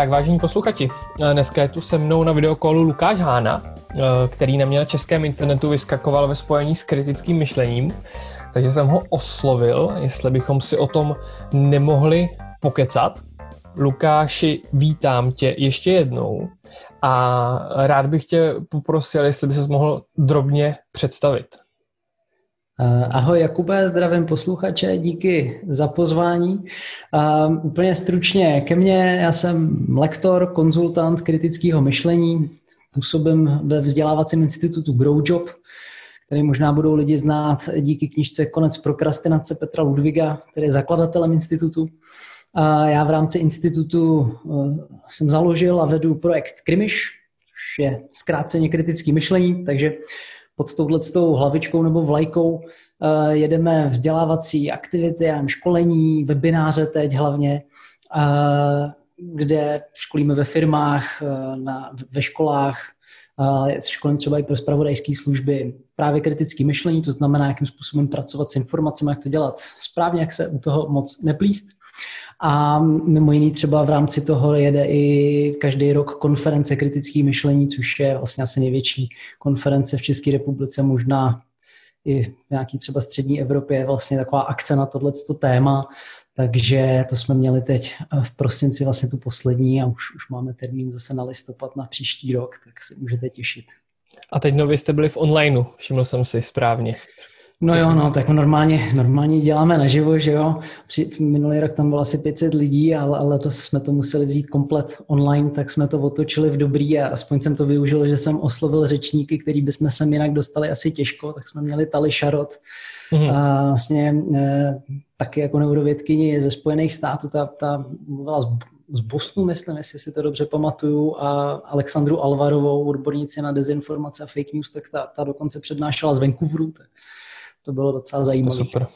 Tak vážení posluchači, dneska je tu se mnou na videokolu Lukáš Hána, který na mě na českém internetu vyskakoval ve spojení s kritickým myšlením, takže jsem ho oslovil, jestli bychom si o tom nemohli pokecat. Lukáši, vítám tě ještě jednou a rád bych tě poprosil, jestli by se mohl drobně představit. Eh, ahoj Jakube, zdravím posluchače, díky za pozvání. Uh, úplně stručně ke mně, já jsem lektor, konzultant kritického myšlení, působím ve vzdělávacím institutu GrowJob, který možná budou lidi znát díky knižce Konec prokrastinace Petra Ludviga, který je zakladatelem institutu. A já v rámci institutu uh, jsem založil a vedu projekt Krimiš, což je zkráceně kritické myšlení, takže pod touhletou hlavičkou nebo vlajkou eh, jedeme vzdělávací aktivity, školení, webináře teď hlavně, eh, kde školíme ve firmách, eh, na, ve školách, školím třeba i pro spravodajské služby, právě kritické myšlení, to znamená, jakým způsobem pracovat s informacemi, jak to dělat správně, jak se u toho moc neplíst. A mimo jiný třeba v rámci toho jede i každý rok konference kritické myšlení, což je vlastně asi největší konference v České republice, možná i v nějaký třeba střední Evropě je vlastně taková akce na tohle téma, takže to jsme měli teď v prosinci vlastně tu poslední a už, už máme termín zase na listopad na příští rok, tak se můžete těšit. A teď nově jste byli v onlineu, všiml jsem si správně. No jo, no, tak normálně, normálně děláme naživo, že jo. Při, minulý rok tam bylo asi 500 lidí, ale, ale letos jsme to museli vzít komplet online, tak jsme to otočili v dobrý a aspoň jsem to využil, že jsem oslovil řečníky, který bychom sem jinak dostali asi těžko, tak jsme měli Tali Šarot, mm-hmm. a vlastně e, taky jako neurovědkyni ze Spojených států, ta, ta mluvila z, z Bosnu, myslím, jestli si to dobře pamatuju, a Alexandru Alvarovou, odbornici na dezinformace a fake news, tak ta, ta dokonce přednášela z Vancouveru, tak to bylo docela zajímavé. Super.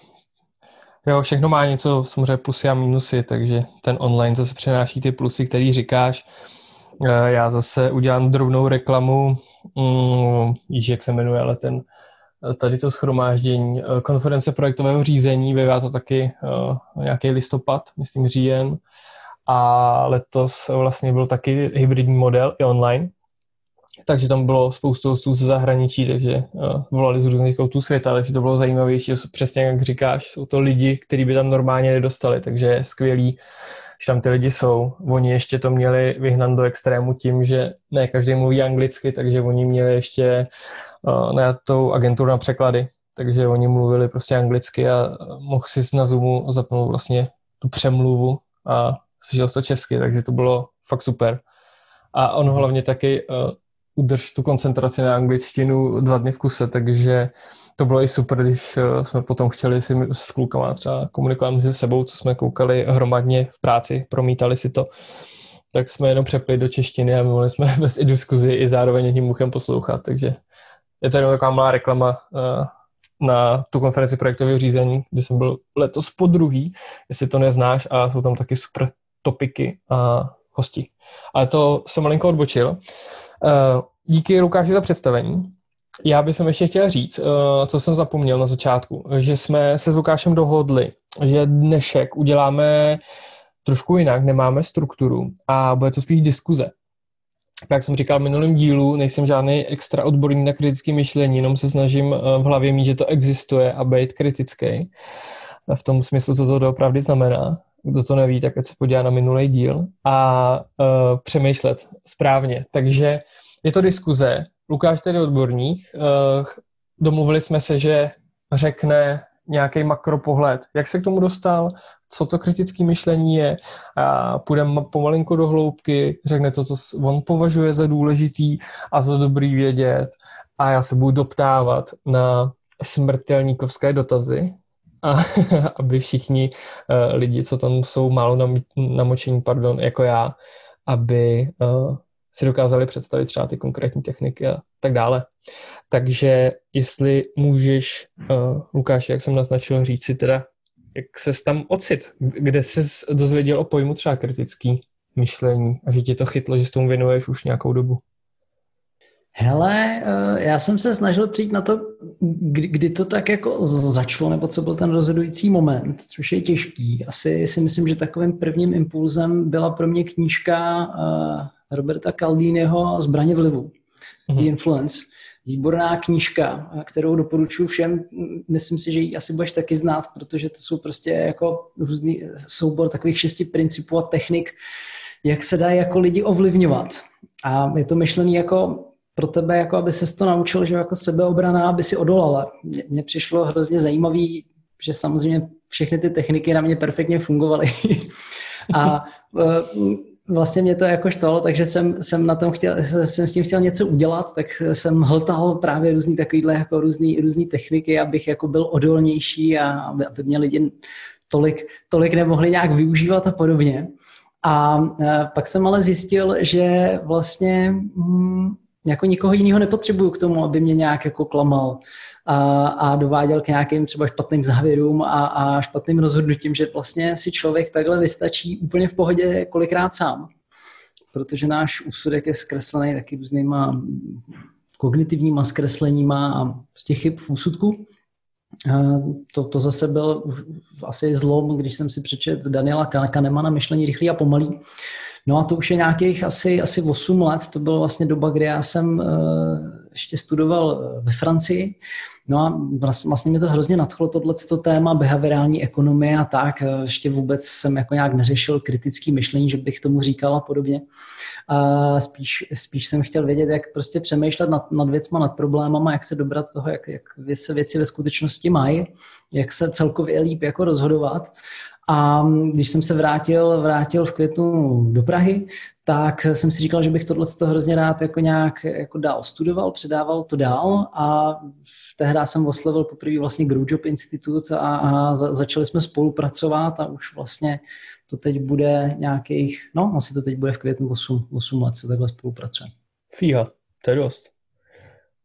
Jo, všechno má něco, samozřejmě plusy a minusy, takže ten online zase přenáší ty plusy, který říkáš. Eh, já zase udělám drobnou reklamu, mm, víš, jak se jmenuje, ale ten eh, tady to schromáždění, eh, konference projektového řízení, bývá to taky nějaký listopad, myslím říjen, a letos vlastně byl taky hybridní model i online, takže tam bylo spoustu hostů ze zahraničí, takže uh, volali z různých koutů světa, takže to bylo zajímavější, přesně jak říkáš, jsou to lidi, kteří by tam normálně nedostali, takže je skvělý, že tam ty lidi jsou. Oni ještě to měli vyhnat do extrému tím, že ne každý mluví anglicky, takže oni měli ještě uh, na tou agenturu na překlady, takže oni mluvili prostě anglicky a mohl si na Zoomu zapnout vlastně tu přemluvu a slyšel to česky, takže to bylo fakt super. A on hlavně taky uh, udrž tu koncentraci na angličtinu dva dny v kuse, takže to bylo i super, když eh, jsme potom chtěli si s klukama třeba komunikovat mezi sebou, co jsme koukali hromadně v práci, promítali si to, tak jsme jenom přepli do češtiny a mohli jsme bez i diskuzi i zároveň jedním uchem poslouchat, takže je to jenom taková malá reklama eh, na tu konferenci projektového řízení, kde jsem byl letos po druhý, jestli to neznáš a jsou tam taky super topiky a hosti. Ale to jsem malinko odbočil. Eh, díky Lukáši za představení. Já bych ještě chtěl říct, eh, co jsem zapomněl na začátku, že jsme se s Lukášem dohodli, že dnešek uděláme trošku jinak, nemáme strukturu a bude to spíš diskuze. Jak jsem říkal v minulém dílu, nejsem žádný extra odborník na kritické myšlení, jenom se snažím eh, v hlavě mít, že to existuje a být kritický. V tom smyslu, co to doopravdy znamená. Kdo to neví, tak ať se podívá na minulý díl a uh, přemýšlet správně. Takže je to diskuze. Lukáš tedy odborník. Uh, domluvili jsme se, že řekne nějaký makropohled, jak se k tomu dostal, co to kritické myšlení je a půjdeme pomalinku do hloubky, řekne to, co on považuje za důležitý a za dobrý vědět a já se budu doptávat na smrtelníkovské dotazy, a aby všichni uh, lidi, co tam jsou málo nam, namočení, pardon, jako já, aby uh, si dokázali představit třeba ty konkrétní techniky a tak dále. Takže jestli můžeš, uh, Lukáš, jak jsem naznačil, říct si teda, jak se tam ocit, kde jsi dozvěděl o pojmu třeba kritický myšlení a že tě to chytlo, že s tomu věnuješ už nějakou dobu. Hele, eh, já jsem se snažil přijít na to, kdy, kdy to tak jako začalo, nebo co byl ten rozhodující moment, což je těžký. Asi si myslím, že takovým prvním impulzem byla pro mě knížka eh, Roberta Caldiniho Zbraně vlivu, mm-hmm. The Influence. Výborná knížka, kterou doporučuji všem. Myslím si, že ji asi budeš taky znát, protože to jsou prostě jako různý soubor takových šesti principů a technik, jak se dá jako lidi ovlivňovat. A je to myšlený jako pro tebe, jako aby se to naučil, že jako sebeobrana, aby si odolala. Mně přišlo hrozně zajímavý, že samozřejmě všechny ty techniky na mě perfektně fungovaly. a e, vlastně mě to jako štalo, takže jsem, jsem na tom chtěl, jsem s tím chtěl něco udělat, tak jsem hltal právě různý takovýhle jako různý, různý techniky, abych jako byl odolnější a aby, aby mě lidi tolik, tolik nemohli nějak využívat a podobně. A e, pak jsem ale zjistil, že vlastně hm, jako nikoho jiného nepotřebuju k tomu, aby mě nějak jako klamal a, a dováděl k nějakým třeba špatným závěrům a, a špatným rozhodnutím, že vlastně si člověk takhle vystačí úplně v pohodě kolikrát sám. Protože náš úsudek je zkreslený taky různýma kognitivníma zkresleníma a prostě chyb v úsudku. To, to zase byl asi zlom, když jsem si přečet Daniela Kahnemana Myšlení rychlý a pomalý, No a to už je nějakých asi, asi 8 let, to byla vlastně doba, kdy já jsem uh, ještě studoval eh, ve Francii. No a vlastně, vlastně mě to hrozně nadchlo, tohleto téma behaviorální ekonomie a tak. Eh, ještě vůbec jsem jako nějak neřešil kritický myšlení, že bych tomu říkal a podobně. A spíš, spíš jsem chtěl vědět, jak prostě přemýšlet nad, nad věcma, nad problémama, jak se dobrat toho, jak, jak se věci ve skutečnosti mají, jak se celkově líp jako rozhodovat. A když jsem se vrátil, vrátil v květnu do Prahy, tak jsem si říkal, že bych tohle hrozně rád jako nějak jako dál studoval, předával to dál a tehdy jsem oslovil poprvé vlastně Grow Job Institute a, a za, začali jsme spolupracovat a už vlastně to teď bude nějakých, no asi to teď bude v květnu 8, 8 let, co takhle spolupracujeme. Fíha, to je dost.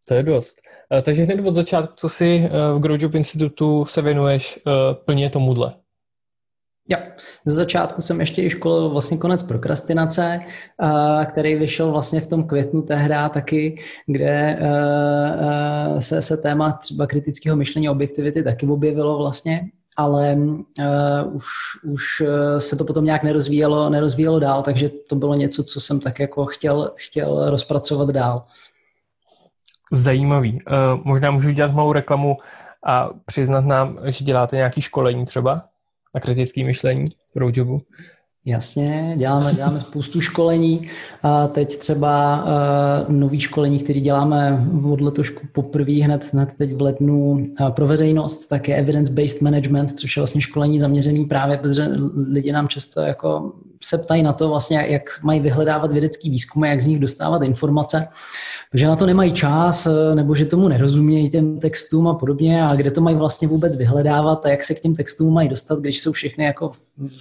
To je dost. Eh, takže hned od začátku, co si eh, v Grow Job Institutu se věnuješ eh, plně tomuhle? Jo, ze začátku jsem ještě i školil vlastně konec prokrastinace, který vyšel vlastně v tom květnu tehdy taky, kde se, se téma třeba kritického myšlení objektivity taky objevilo vlastně, ale uh, už, už se to potom nějak nerozvíjelo, nerozvíjelo dál, takže to bylo něco, co jsem tak jako chtěl, chtěl rozpracovat dál. Zajímavý. Uh, možná můžu dělat malou reklamu a přiznat nám, že děláte nějaké školení třeba? A kritické myšlení roadjobu? Jasně, děláme, děláme spoustu školení. A teď třeba uh, nový školení, který děláme od letošku poprvé hned, hned teď v lednu uh, pro veřejnost, tak je evidence-based management, což je vlastně školení zaměřený právě, protože lidi nám často jako se ptají na to vlastně, jak mají vyhledávat vědecký výzkumy, jak z nich dostávat informace že na to nemají čas, eh, nebo že tomu nerozumějí těm textům a podobně, a kde to mají vlastně vůbec vyhledávat a jak se k těm textům mají dostat, když jsou všechny jako,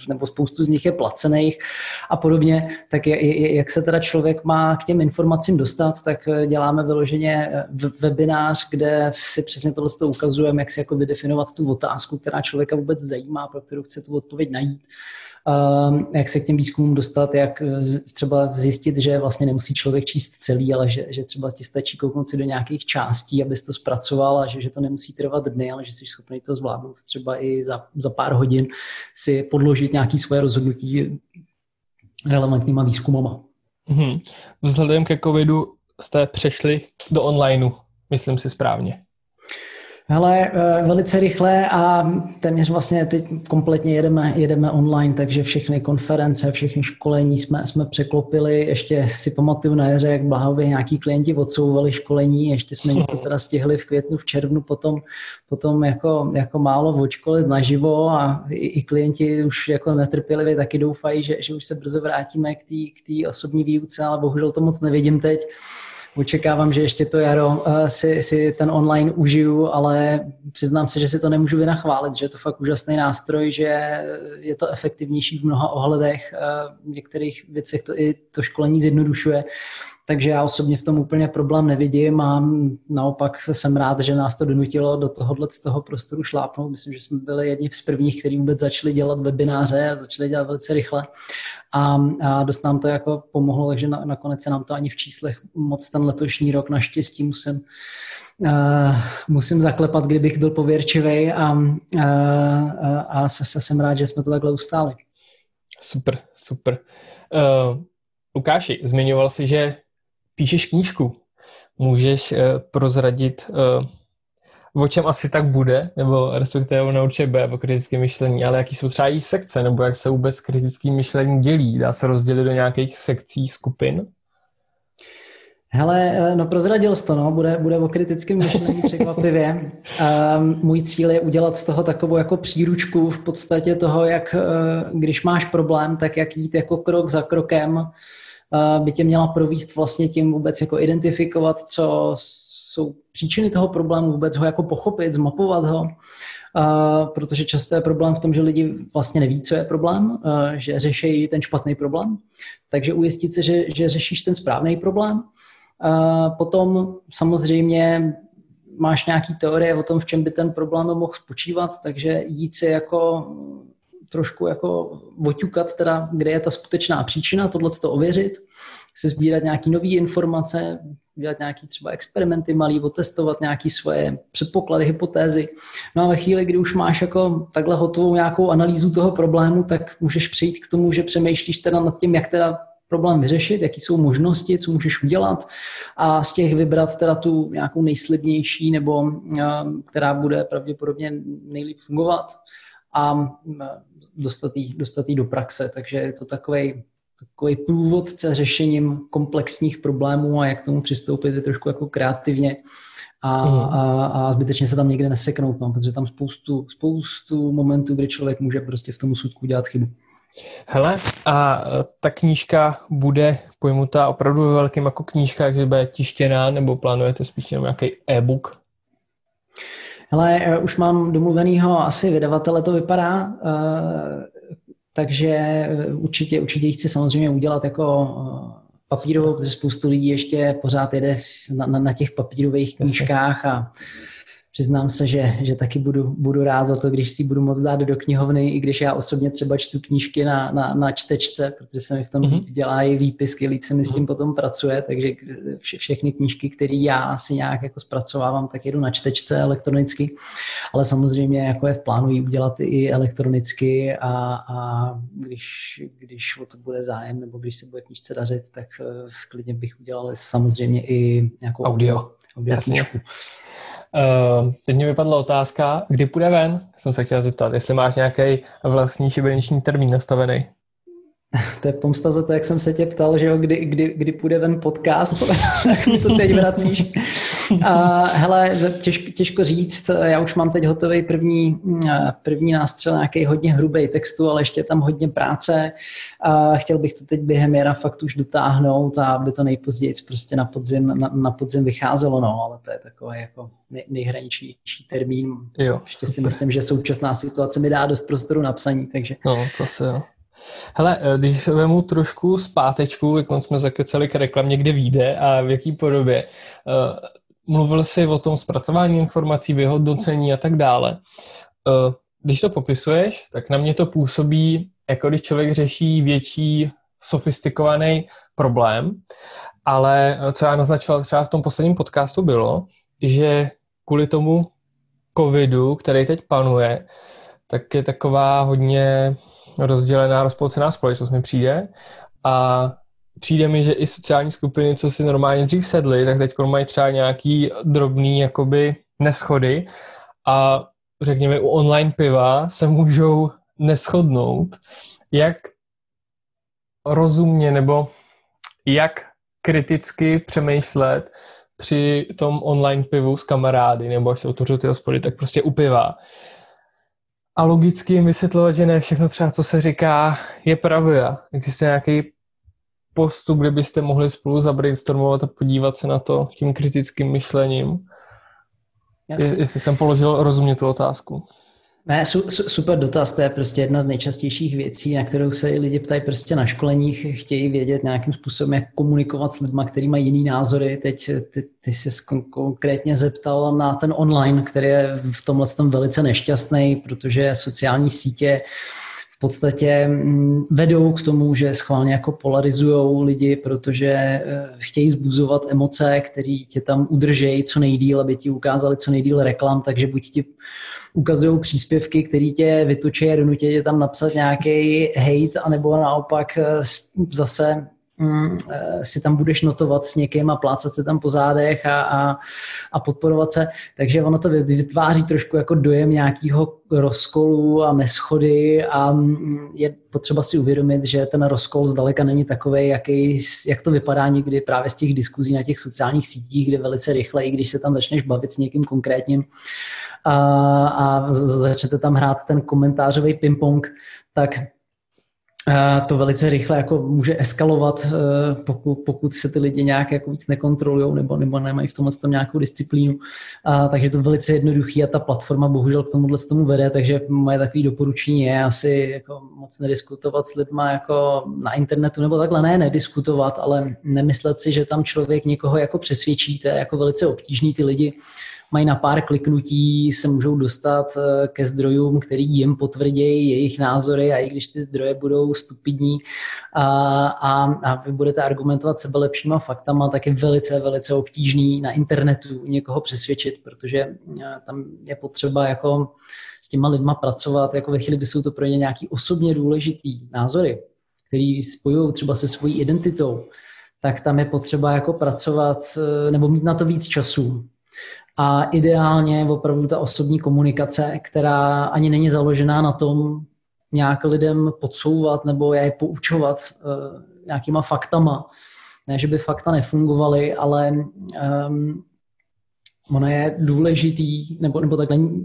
nebo spoustu z nich je placených a podobně, tak je, jak se teda člověk má k těm informacím dostat, tak eh, děláme vyloženě eh, webinář, kde si přesně tohle ukazujeme, jak si jako vydefinovat tu otázku, která člověka vůbec zajímá, pro kterou chce tu odpověď najít jak se k těm výzkumům dostat, jak eh, třeba zjistit, že vlastně nemusí člověk číst celý, ale že, že třeba ti stačí kouknout si do nějakých částí, abys to zpracoval a že, že to nemusí trvat dny, ale že jsi schopný to zvládnout třeba i za, za pár hodin si podložit nějaké svoje rozhodnutí relevantníma výzkumama. Mm-hmm. Vzhledem ke covidu jste přešli do onlineu, myslím si správně. Hele, eh, velice rychle a téměř vlastně teď kompletně jedeme, jedeme online, takže všechny konference, všechny školení jsme, jsme překlopili. Ještě si pamatuju na jaře, jak blahově nějaký klienti odsouvali školení, ještě jsme něco teda stihli v květnu, v červnu, potom, potom jako, jako málo odškolit naživo a i, i klienti už jako netrpělivě taky doufají, že, že už se brzo vrátíme k té k osobní výuce, ale bohužel to moc nevidím teď očekávám, že ještě to jaro uh, si, si ten online užiju, ale přiznám se, že si to nemůžu vynachválit, že je to fakt úžasný nástroj, že je to efektivnější v mnoha ohledech, uh, v některých věcech to i to školení zjednodušuje, takže já osobně v tom úplně problém nevidím a naopak jsem rád, že nás to donutilo do tohohle z toho prostoru šlápnout. Myslím, že jsme byli jedni z prvních, kteří vůbec začali dělat webináře a začali dělat velice rychle a, a dost nám to jako pomohlo, takže na, nakonec se nám to ani v číslech moc ten letošní rok naštěstí musím Uh, musím zaklepat, kdybych byl pověrčivý a, uh, a se, se jsem rád, že jsme to takhle ustáli. Super, super. Uh, Lukáši, zmiňoval jsi, že píšeš knížku. Můžeš uh, prozradit, uh, o čem asi tak bude, nebo respektive ono určitě bude o kritickém myšlení, ale jaký jsou třeba její sekce, nebo jak se vůbec kritický myšlení dělí? Dá se rozdělit do nějakých sekcí, skupin? Hele, no prozradil jsi to, no, bude, bude o kritickém myšlení překvapivě. Um, můj cíl je udělat z toho takovou jako příručku v podstatě toho, jak když máš problém, tak jak jít jako krok za krokem by tě měla províst vlastně tím vůbec jako identifikovat, co jsou příčiny toho problému, vůbec ho jako pochopit, zmapovat ho, protože často je problém v tom, že lidi vlastně neví, co je problém, že řeší ten špatný problém, takže ujistit se, že, že řešíš ten správný problém. Potom samozřejmě máš nějaký teorie o tom, v čem by ten problém mohl spočívat, takže jít si jako trošku jako oťukat teda, kde je ta skutečná příčina, tohle to ověřit, si sbírat nějaké nové informace, dělat nějaké třeba experimenty malý, otestovat nějaké svoje předpoklady, hypotézy. No a ve chvíli, kdy už máš jako takhle hotovou nějakou analýzu toho problému, tak můžeš přijít k tomu, že přemýšlíš teda nad tím, jak teda problém vyřešit, jaký jsou možnosti, co můžeš udělat a z těch vybrat teda tu nějakou nejslibnější nebo která bude pravděpodobně nejlíp fungovat a dostat jí, dostat jí do praxe. Takže je to takový takový průvodce řešením komplexních problémů a jak k tomu přistoupit je trošku jako kreativně a, mm. a, a zbytečně se tam někde neseknout, no, protože tam spoustu, spoustu momentů, kdy člověk může prostě v tom sudku dělat chybu. Hele, a ta knížka bude pojmutá opravdu ve velkým jako knížka, že bude tištěná, nebo plánujete spíš jenom nějaký e-book? Hele, eh, už mám domluvenýho asi vydavatele, to vypadá, eh, takže eh, určitě, určitě chci samozřejmě udělat jako papírovou, protože spoustu lidí ještě pořád jede na, na, na těch papírových knížkách a přiznám se, že, že taky budu, budu rád za to, když si budu moc dát do knihovny, i když já osobně třeba čtu knížky na, na, na čtečce, protože se mi v tom mm-hmm. dělají výpisky, líp se mi s tím mm-hmm. potom pracuje, takže vše, všechny knížky, které já si nějak jako zpracovávám, tak jedu na čtečce elektronicky, ale samozřejmě jako je v plánu ji udělat i elektronicky a, a když, když o to bude zájem, nebo když se bude knížce dařit, tak uh, klidně bych udělal samozřejmě i nějakou audio, knížku. Uh, teď mě vypadla otázka, kdy půjde ven? Jsem se chtěl zeptat, jestli máš nějaký vlastní šibeniční termín nastavený. To je pomsta za to, jak jsem se tě ptal, že jo, kdy, kdy, kdy půjde ven podcast, tak mi to teď vracíš. A, hele, těžko, těžko říct, já už mám teď hotový první, první nástřel, nějaký hodně hrubý textu, ale ještě tam hodně práce. A chtěl bych to teď během jara fakt už dotáhnout a aby to nejpozději prostě na podzim, na, na podzim vycházelo, no, ale to je takový jako nej, nejhraničnější termín. Jo, ještě super. si myslím, že současná situace mi dá dost prostoru na psaní, takže... No, to se jo. Hele, eh, když vemu trošku zpátečku, jak jsme zakecali k reklamě, kde vyjde a v jaký podobě, uh, mluvil jsi o tom zpracování informací, vyhodnocení a tak dále. Uh, když to popisuješ, tak na mě to působí, jako když člověk řeší větší sofistikovaný problém, ale co já naznačoval třeba v tom posledním podcastu bylo, že kvůli tomu covidu, který teď panuje, tak je taková hodně rozdělená, rozpolcená společnost mi přijde a přijde mi, že i sociální skupiny, co si normálně dřív sedly, tak teď mají třeba nějaký drobný jakoby neschody a řekněme u online piva se můžou neschodnout, jak rozumně nebo jak kriticky přemýšlet při tom online pivu s kamarády, nebo až se otevřou ty hospody, tak prostě u piva a logicky jim vysvětlovat, že ne všechno třeba, co se říká, je pravda. Existuje nějaký postup, kde byste mohli spolu zabrainstormovat a podívat se na to tím kritickým myšlením? Jasně. Jestli jsem položil rozumně tu otázku. Ne, su, super dotaz, to je prostě jedna z nejčastějších věcí, na kterou se lidi ptají prostě na školeních, chtějí vědět nějakým způsobem, jak komunikovat s lidmi, kteří mají jiný názory. Teď ty, ty jsi konkrétně zeptal na ten online, který je v tomhle tom velice nešťastný, protože sociální sítě podstatě mm, vedou k tomu, že schválně jako polarizují lidi, protože eh, chtějí zbuzovat emoce, které tě tam udržejí co nejdíl, aby ti ukázali co nejdíl reklam, takže buď ti ukazují příspěvky, které tě vytočí a donutí tě tam napsat nějaký hate, anebo naopak eh, zase si tam budeš notovat s někým a plácat se tam po zádech a, a, a podporovat se. Takže ono to vytváří trošku jako dojem nějakého rozkolu a neschody a mm, je potřeba si uvědomit, že ten rozkol zdaleka není takový, jaký, jak to vypadá někdy právě z těch diskuzí na těch sociálních sítích, kde velice rychle, i když se tam začneš bavit s někým konkrétním, a, a začnete tam hrát ten komentářový ping-pong, tak to velice rychle jako může eskalovat, e, pokud, pokud se ty lidi nějak jako víc nekontrolují nebo, nebo nemají v tomhle tom nějakou disciplínu. A, takže to je velice jednoduchý a ta platforma bohužel k tomuhle tomu vede, takže moje takové doporučení je asi jako moc nediskutovat s lidma jako na internetu, nebo takhle ne, nediskutovat, ale nemyslet si, že tam člověk někoho jako přesvědčí, to je jako velice obtížný ty lidi mají na pár kliknutí, se můžou dostat eh, ke zdrojům, který jim potvrdí jejich názory a i když ty zdroje budou stupidní a, a, a vy budete argumentovat sebe lepšíma faktama, tak je velice, velice obtížný na internetu někoho přesvědčit, protože eh, tam je potřeba jako s těma lidma pracovat, jako ve chvíli, kdy jsou to pro ně nějaký osobně důležitý názory, který spojují třeba se svojí identitou, tak tam je potřeba jako pracovat eh, nebo mít na to víc času a ideálně opravdu ta osobní komunikace, která ani není založená na tom nějak lidem podsouvat nebo je poučovat uh, nějakýma faktama. Ne, že by fakta nefungovaly, ale um, ono je důležitý, nebo, nebo takhle, um,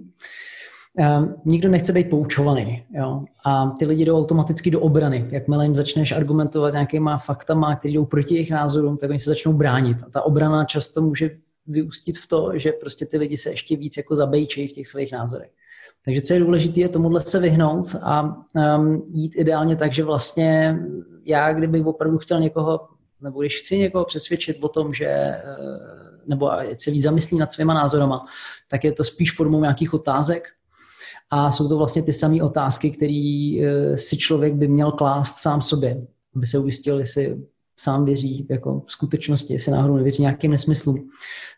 nikdo nechce být poučovaný. Jo? A ty lidi jdou automaticky do obrany. Jakmile jim začneš argumentovat nějakýma faktama, které jdou proti jejich názorům, tak oni se začnou bránit. A ta obrana často může vyústit v to, že prostě ty lidi se ještě víc jako zabejčejí v těch svých názorech. Takže co je důležité, je tomuhle se vyhnout a um, jít ideálně tak, že vlastně já, kdybych opravdu chtěl někoho, nebo když chci někoho přesvědčit o tom, že eh, nebo se víc zamyslí nad svýma názorama, tak je to spíš formou nějakých otázek, a jsou to vlastně ty samé otázky, které eh, si člověk by měl klást sám sobě, aby se ujistil, jestli sám věří jako v skutečnosti, jestli náhodou nevěří nějakým nesmyslům.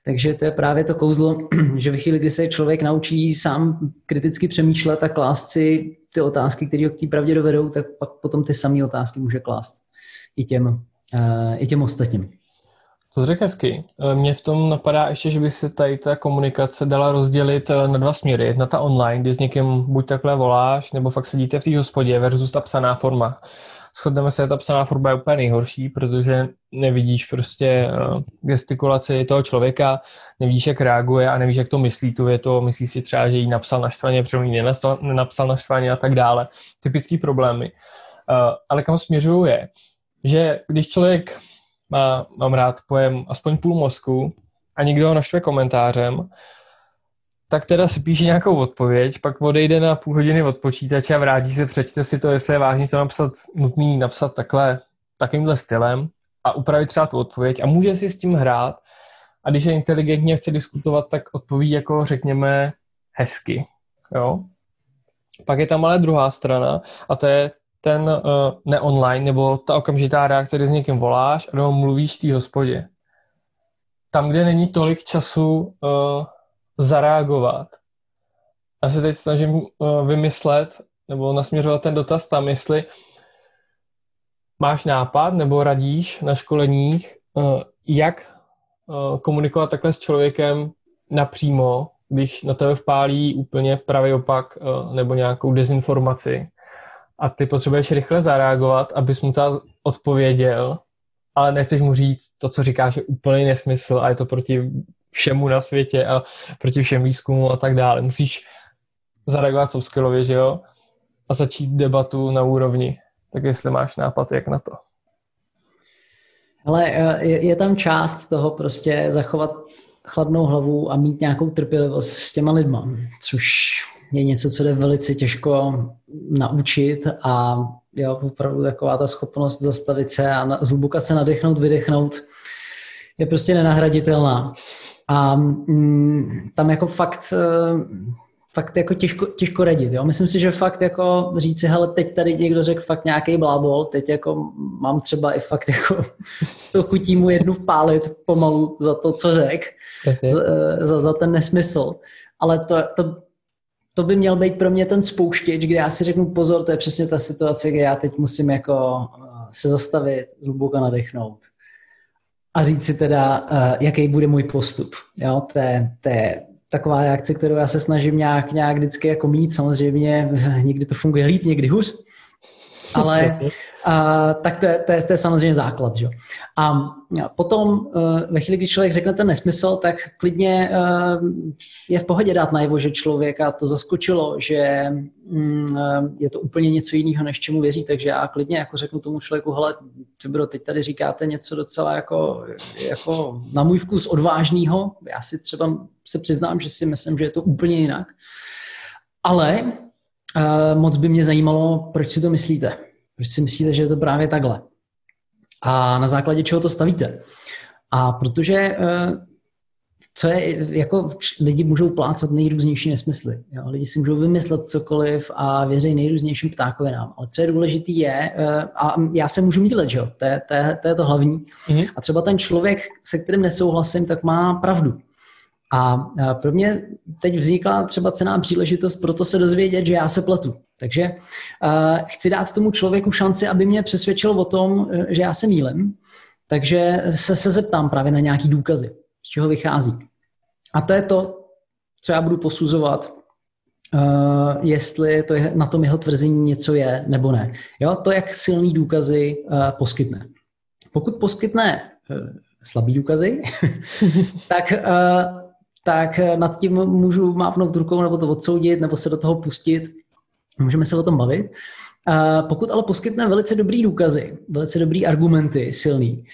Takže to je právě to kouzlo, že ve chvíli, kdy se člověk naučí sám kriticky přemýšlet a klást si ty otázky, které ho k té pravdě dovedou, tak pak potom ty samé otázky může klást i těm, uh, i těm ostatním. To řekl hezky. Eh, mně v tom napadá ještě, že by se tady ta komunikace dala rozdělit eh, na dva směry. Jedna ta online, kdy s někým buď takhle voláš, nebo fakt sedíte v té hospodě versus ta psaná forma shodneme se, ta psaná forma je úplně nejhorší, protože nevidíš prostě uh, gestikulaci toho člověka, nevidíš, jak reaguje a nevíš, jak to myslí tu větu, myslí si třeba, že jí napsal naštvaně, protože ji nenapsal naštvaně a tak dále. Typický problémy. Uh, ale kam směřuju je, že když člověk má, mám rád pojem aspoň půl mozku a někdo ho naštve komentářem, tak teda si píše nějakou odpověď, pak odejde na půl hodiny od počítače a vrátí se, přečte si to, jestli je vážně to napsat, nutný napsat takhle, takovýmhle stylem a upravit třeba tu odpověď a může si s tím hrát a když je inteligentně chce diskutovat, tak odpoví jako řekněme hezky. Jo? Pak je tam ale druhá strana a to je ten uh, ne-online nebo ta okamžitá reakce, kdy s někým voláš a mluvíš v té hospodě. Tam, kde není tolik času uh, zareagovat. Já se teď snažím uh, vymyslet nebo nasměřovat ten dotaz tam, jestli máš nápad nebo radíš na školeních, uh, jak uh, komunikovat takhle s člověkem napřímo, když na tebe vpálí úplně pravý opak nebo nějakou dezinformaci a ty potřebuješ rychle zareagovat, abys mu ta odpověděl, ale nechceš mu říct to, co říkáš, je úplný nesmysl a je to proti všemu na světě a proti všem výzkumům a tak dále. Musíš zareagovat soft že jo? A začít debatu na úrovni. Tak jestli máš nápad, jak na to. Ale eh, je, je tam část toho prostě zachovat chladnou hlavu a mít nějakou trpělivost s těma lidma, což je něco, co jde velice těžko naučit a jo, opravdu taková ta schopnost zastavit se a zhluboka se nadechnout, vydechnout je prostě nenahraditelná. A mm, tam jako fakt, eh, fakt jako těžko, těžko radit. Jo? Myslím si, že fakt jako říct si, hele, teď tady někdo řekl fakt nějaký blábol, teď jako mám třeba i fakt jako z toho chutí mu jednu vpálit pomalu za to, co řek, za, eh, za, za ten nesmysl. Ale to, to, to by měl být pro mě ten spouštěč, kde já si řeknu pozor, to je přesně ta situace, kde já teď musím jako eh, se zastavit, zhluboka nadechnout a říct si teda, uh, jaký bude můj postup. Jo, to je, to je taková reakce, kterou já se snažím nějak, nějak vždycky jako mít. Samozřejmě někdy to funguje líp, někdy hůř, ale a, tak to je, to, je, to je samozřejmě základ. Že? A potom e, ve chvíli, kdy člověk řekne ten nesmysl, tak klidně e, je v pohodě dát najevo, že člověka to zaskočilo, že mm, e, je to úplně něco jiného, než čemu věří, takže já klidně jako řeknu tomu člověku, hele, bro, teď tady říkáte něco docela jako, jako na můj vkus odvážného, já si třeba se přiznám, že si myslím, že je to úplně jinak, ale moc by mě zajímalo, proč si to myslíte. Proč si myslíte, že je to právě takhle? A na základě čeho to stavíte? A protože eh, co je, jako lidi můžou plácat nejrůznější nesmysly. Jo? Lidi si můžou vymyslet cokoliv a věří nejrůznějším ptákovinám. Ale co je důležité je, eh, a já se můžu mílet, že jo? To, je, to, je, to je to hlavní. Mm-hmm. A třeba ten člověk, se kterým nesouhlasím, tak má pravdu. A pro mě teď vznikla třeba cená příležitost pro to se dozvědět, že já se pletu. Takže chci dát tomu člověku šanci, aby mě přesvědčil o tom, e, že já se mílem. Takže se, se zeptám právě na nějaký důkazy, z čeho vychází. A to je to, co já budu posuzovat, uh, jestli to je, na tom jeho tvrzení něco je nebo ne. Jo, to, jak silný důkazy uh, poskytne. Pokud poskytne slabý důkazy, tak tak nad tím můžu mávnout rukou nebo to odsoudit, nebo se do toho pustit. Můžeme se o tom bavit. Pokud ale poskytne velice dobrý důkazy, velice dobrý argumenty, silný,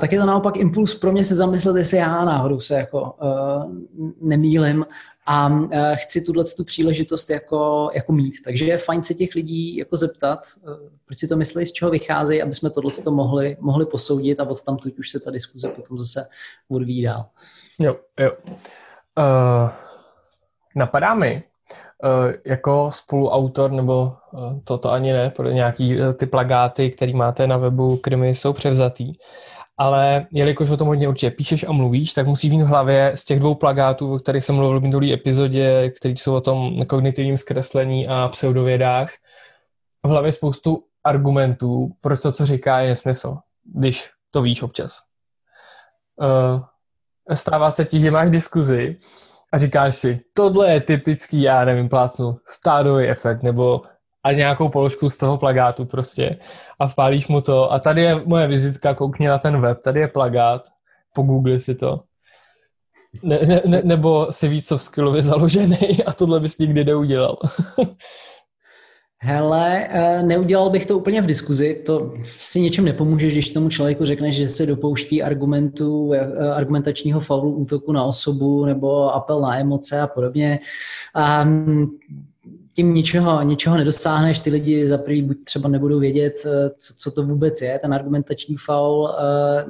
tak je to naopak impuls pro mě se zamyslet, jestli já náhodou se jako uh, nemýlim a uh, chci tuhle tu příležitost jako, jako mít. Takže je fajn se těch lidí jako zeptat, uh, proč si to myslí, z čeho vycházejí, aby jsme tohle mohli, mohli posoudit a od tam už se ta diskuze potom zase odvíjí dál. Jo, jo. Uh, napadá mi, uh, jako spoluautor, nebo uh, to, to ani ne, pro nějaký uh, ty plagáty, které máte na webu Krimi, jsou převzatý. Ale jelikož o tom hodně určitě píšeš a mluvíš, tak musí být v hlavě z těch dvou plagátů, o kterých jsem mluvil v minulý epizodě, které jsou o tom kognitivním zkreslení a pseudovědách, v hlavě spoustu argumentů, proč to, co říká, je nesmysl, když to víš občas. Uh, stává se ti, že máš diskuzi a říkáš si, tohle je typický, já nevím, plácnu, stádový efekt, nebo a nějakou položku z toho plagátu prostě a vpálíš mu to a tady je moje vizitka, koukni na ten web, tady je plagát, pogoogli si to. Ne, ne, ne, nebo si víc soft skillově založený a tohle bys nikdy neudělal. Hele, eh, neudělal bych to úplně v diskuzi, to si něčem nepomůže, když tomu člověku řekneš, že se dopouští argumentu, eh, argumentačního faulu, útoku na osobu nebo apel na emoce a podobně. A mm, tím ničeho, ničeho nedosáhneš, ty lidi za prvý buď třeba nebudou vědět, eh, co, co to vůbec je, ten argumentační faul,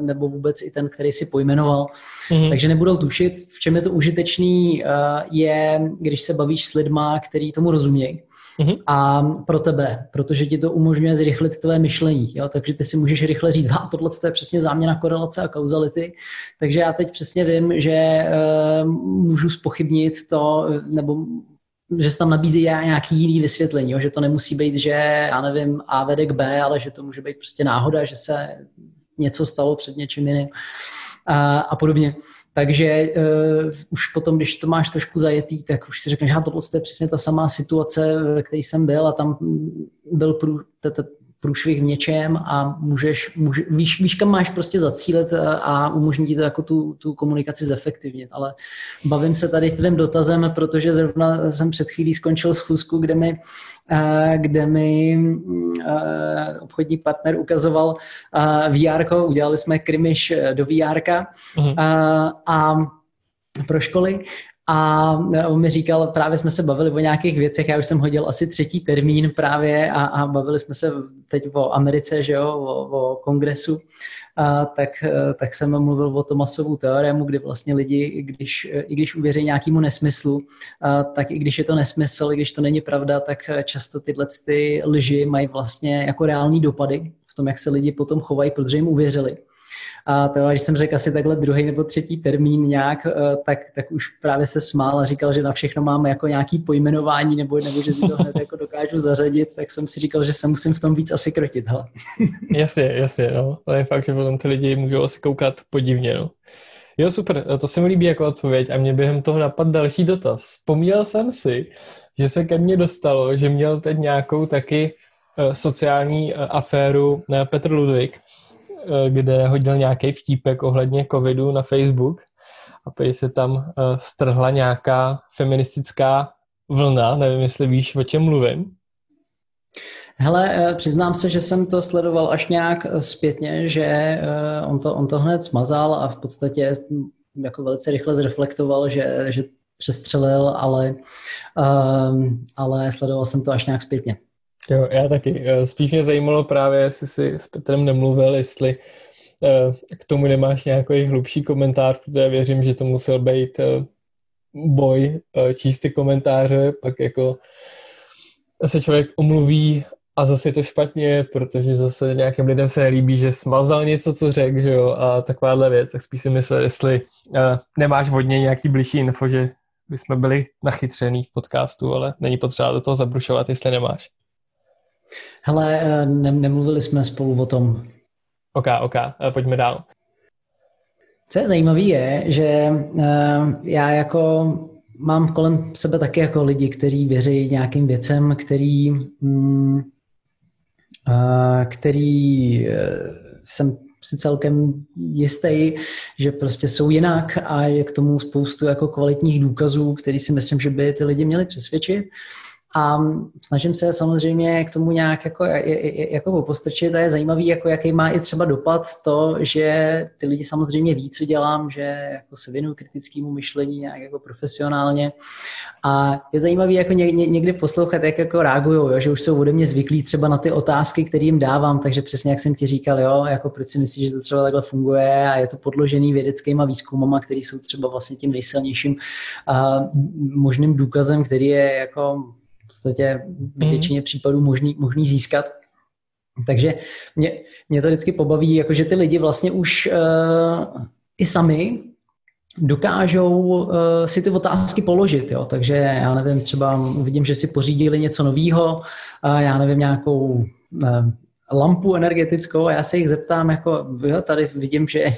nebo vůbec i ten, který si pojmenoval. Mm-hmm. Takže nebudou tušit, v čem je to užitečný, je, když se bavíš s lidma, který tomu rozumějí mm-hmm. a pro tebe, protože ti to umožňuje zrychlit tvé myšlení. Jo? Takže ty si můžeš rychle říct, a tohle je přesně záměna korelace a kauzality. Takže já teď přesně vím, že uh, můžu spochybnit to, nebo že se tam nabízí nějaký jiný vysvětlení, jo? že to nemusí být, že já nevím, A vede k B, ale že to může být prostě náhoda, že se něco stalo před něčím jiným a, a podobně. Takže uh, už potom, když to máš trošku zajetý, tak už si řekneš, že tohle je přesně ta samá situace, ve které jsem byl a tam byl prů, průšvih v něčem a můžeš, může, víš, víš, kam máš prostě zacílet a umožní ti to jako tu, tu komunikaci zefektivnit. Ale bavím se tady tvým dotazem, protože zrovna jsem před chvílí skončil schůzku, kde mi kde mi obchodní partner ukazoval VR, udělali jsme krimiš do VR mm-hmm. a pro školy A on mi říkal, právě jsme se bavili o nějakých věcech, já už jsem hodil asi třetí termín právě a, a bavili jsme se teď o Americe, že jo, o, o kongresu a tak, eh, tak jsem mluvil o Tomasovu teoremu, kdy vlastně lidi, když, i když uvěří nějakému nesmyslu, a tak i když je to nesmysl, i když to není pravda, tak často tyhle ty lži mají vlastně jako reální dopady v tom, jak se lidi potom chovají, protože jim uvěřili. A to, když jsem řekl asi takhle druhý nebo třetí termín nějak, eh, tak, tak už právě se smál a říkal, že na všechno máme jako nějaký pojmenování nebo, nebo že si to hned jako dokážu zařadit, tak jsem si říkal, že se musím v tom víc asi krotit. Hele. jasně, jasně, no. To je fakt, že potom ty lidi můžou asi koukat podivně, no. Jo, super, to se mi líbí jako odpověď a mě během toho napadl další dotaz. Vzpomněl jsem si, že se ke mně dostalo, že měl teď nějakou taky eh, sociální eh, aféru Petr Ludvík, Eh, kde hodil nějaký vtípek ohledně covidu na Facebook a prý se tam uh, strhla nějaká feministická vlna, nevím, jestli víš, o čem mluvím. Hele, eh, přiznám se, že jsem to sledoval až nějak zpětně, že on to, on to hned smazal a v podstatě hm, jako velice rychle zreflektoval, že, že přestřelil, ale, um, ale sledoval jsem to až nějak zpětně. Jo, já taky. Eh, spíš mě zajímalo právě, jestli si s Petrem nemluvil, jestli eh, k tomu nemáš nějaký hlubší komentář, protože věřím, že to musel být eh, boj číst ty komentáře, pak jako se člověk omluví a zase je to špatně, protože zase nějakým lidem se nelíbí, že smazal něco, co řekl, že jo, a takováhle věc, tak spíš si myslel, jestli nemáš vodně nějaký bližší info, že bychom byli nachytřený v podcastu, ale není potřeba do toho zabrušovat, jestli nemáš. Hele, eh, ne, nemluvili jsme spolu o tom. OK, OK, eh, pojďme dál. Co je zajímavé je, že uh, já jako mám kolem sebe taky jako lidi, kteří věří nějakým věcem, který, uh, který jsem si celkem jistý, že prostě jsou jinak a je k tomu spoustu jako kvalitních důkazů, který si myslím, že by ty lidi měli přesvědčit. A snažím se samozřejmě k tomu nějak jako, jako postrčit a je zajímavý, jako jaký má i třeba dopad to, že ty lidi samozřejmě ví, co dělám, že jako se věnuju kritickému myšlení nějak jako profesionálně. A je zajímavý jako ně, ně, někdy poslouchat, jak jako reagují, že už jsou ode mě zvyklí třeba na ty otázky, které jim dávám, takže přesně jak jsem ti říkal, jo, jako proč si myslíš, že to třeba takhle funguje a je to podložený vědeckýma výzkumama, které jsou třeba vlastně tím nejsilnějším uh, možným důkazem, který je jako podstatě v mhm. většině případů možný, možný získat. Takže mě, mě to vždycky pobaví, jako že ty lidi vlastně už uh, i sami dokážou uh, si ty otázky položit. Jo? Takže já nevím, třeba uvidím, že si pořídili něco nového, uh, já nevím, nějakou uh, lampu energetickou a já se jich zeptám, jako jo, tady vidím, že je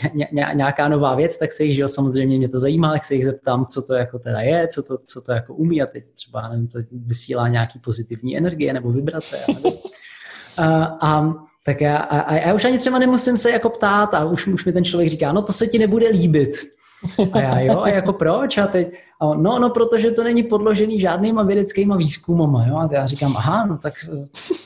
nějaká nová věc, tak se jich, že jo, samozřejmě mě to zajímá, tak se jich zeptám, co to jako teda je, co to, co to jako umí a teď třeba, nevím, to vysílá nějaký pozitivní energie nebo vibrace, já nevím. A, a tak já, a, a já už ani třeba nemusím se jako ptát a už, už mi ten člověk říká, no to se ti nebude líbit. A já jo, a jako proč? A teď, a on, no, no, protože to není podložený žádnýma vědeckýma výzkumama, jo. A já říkám, aha, no tak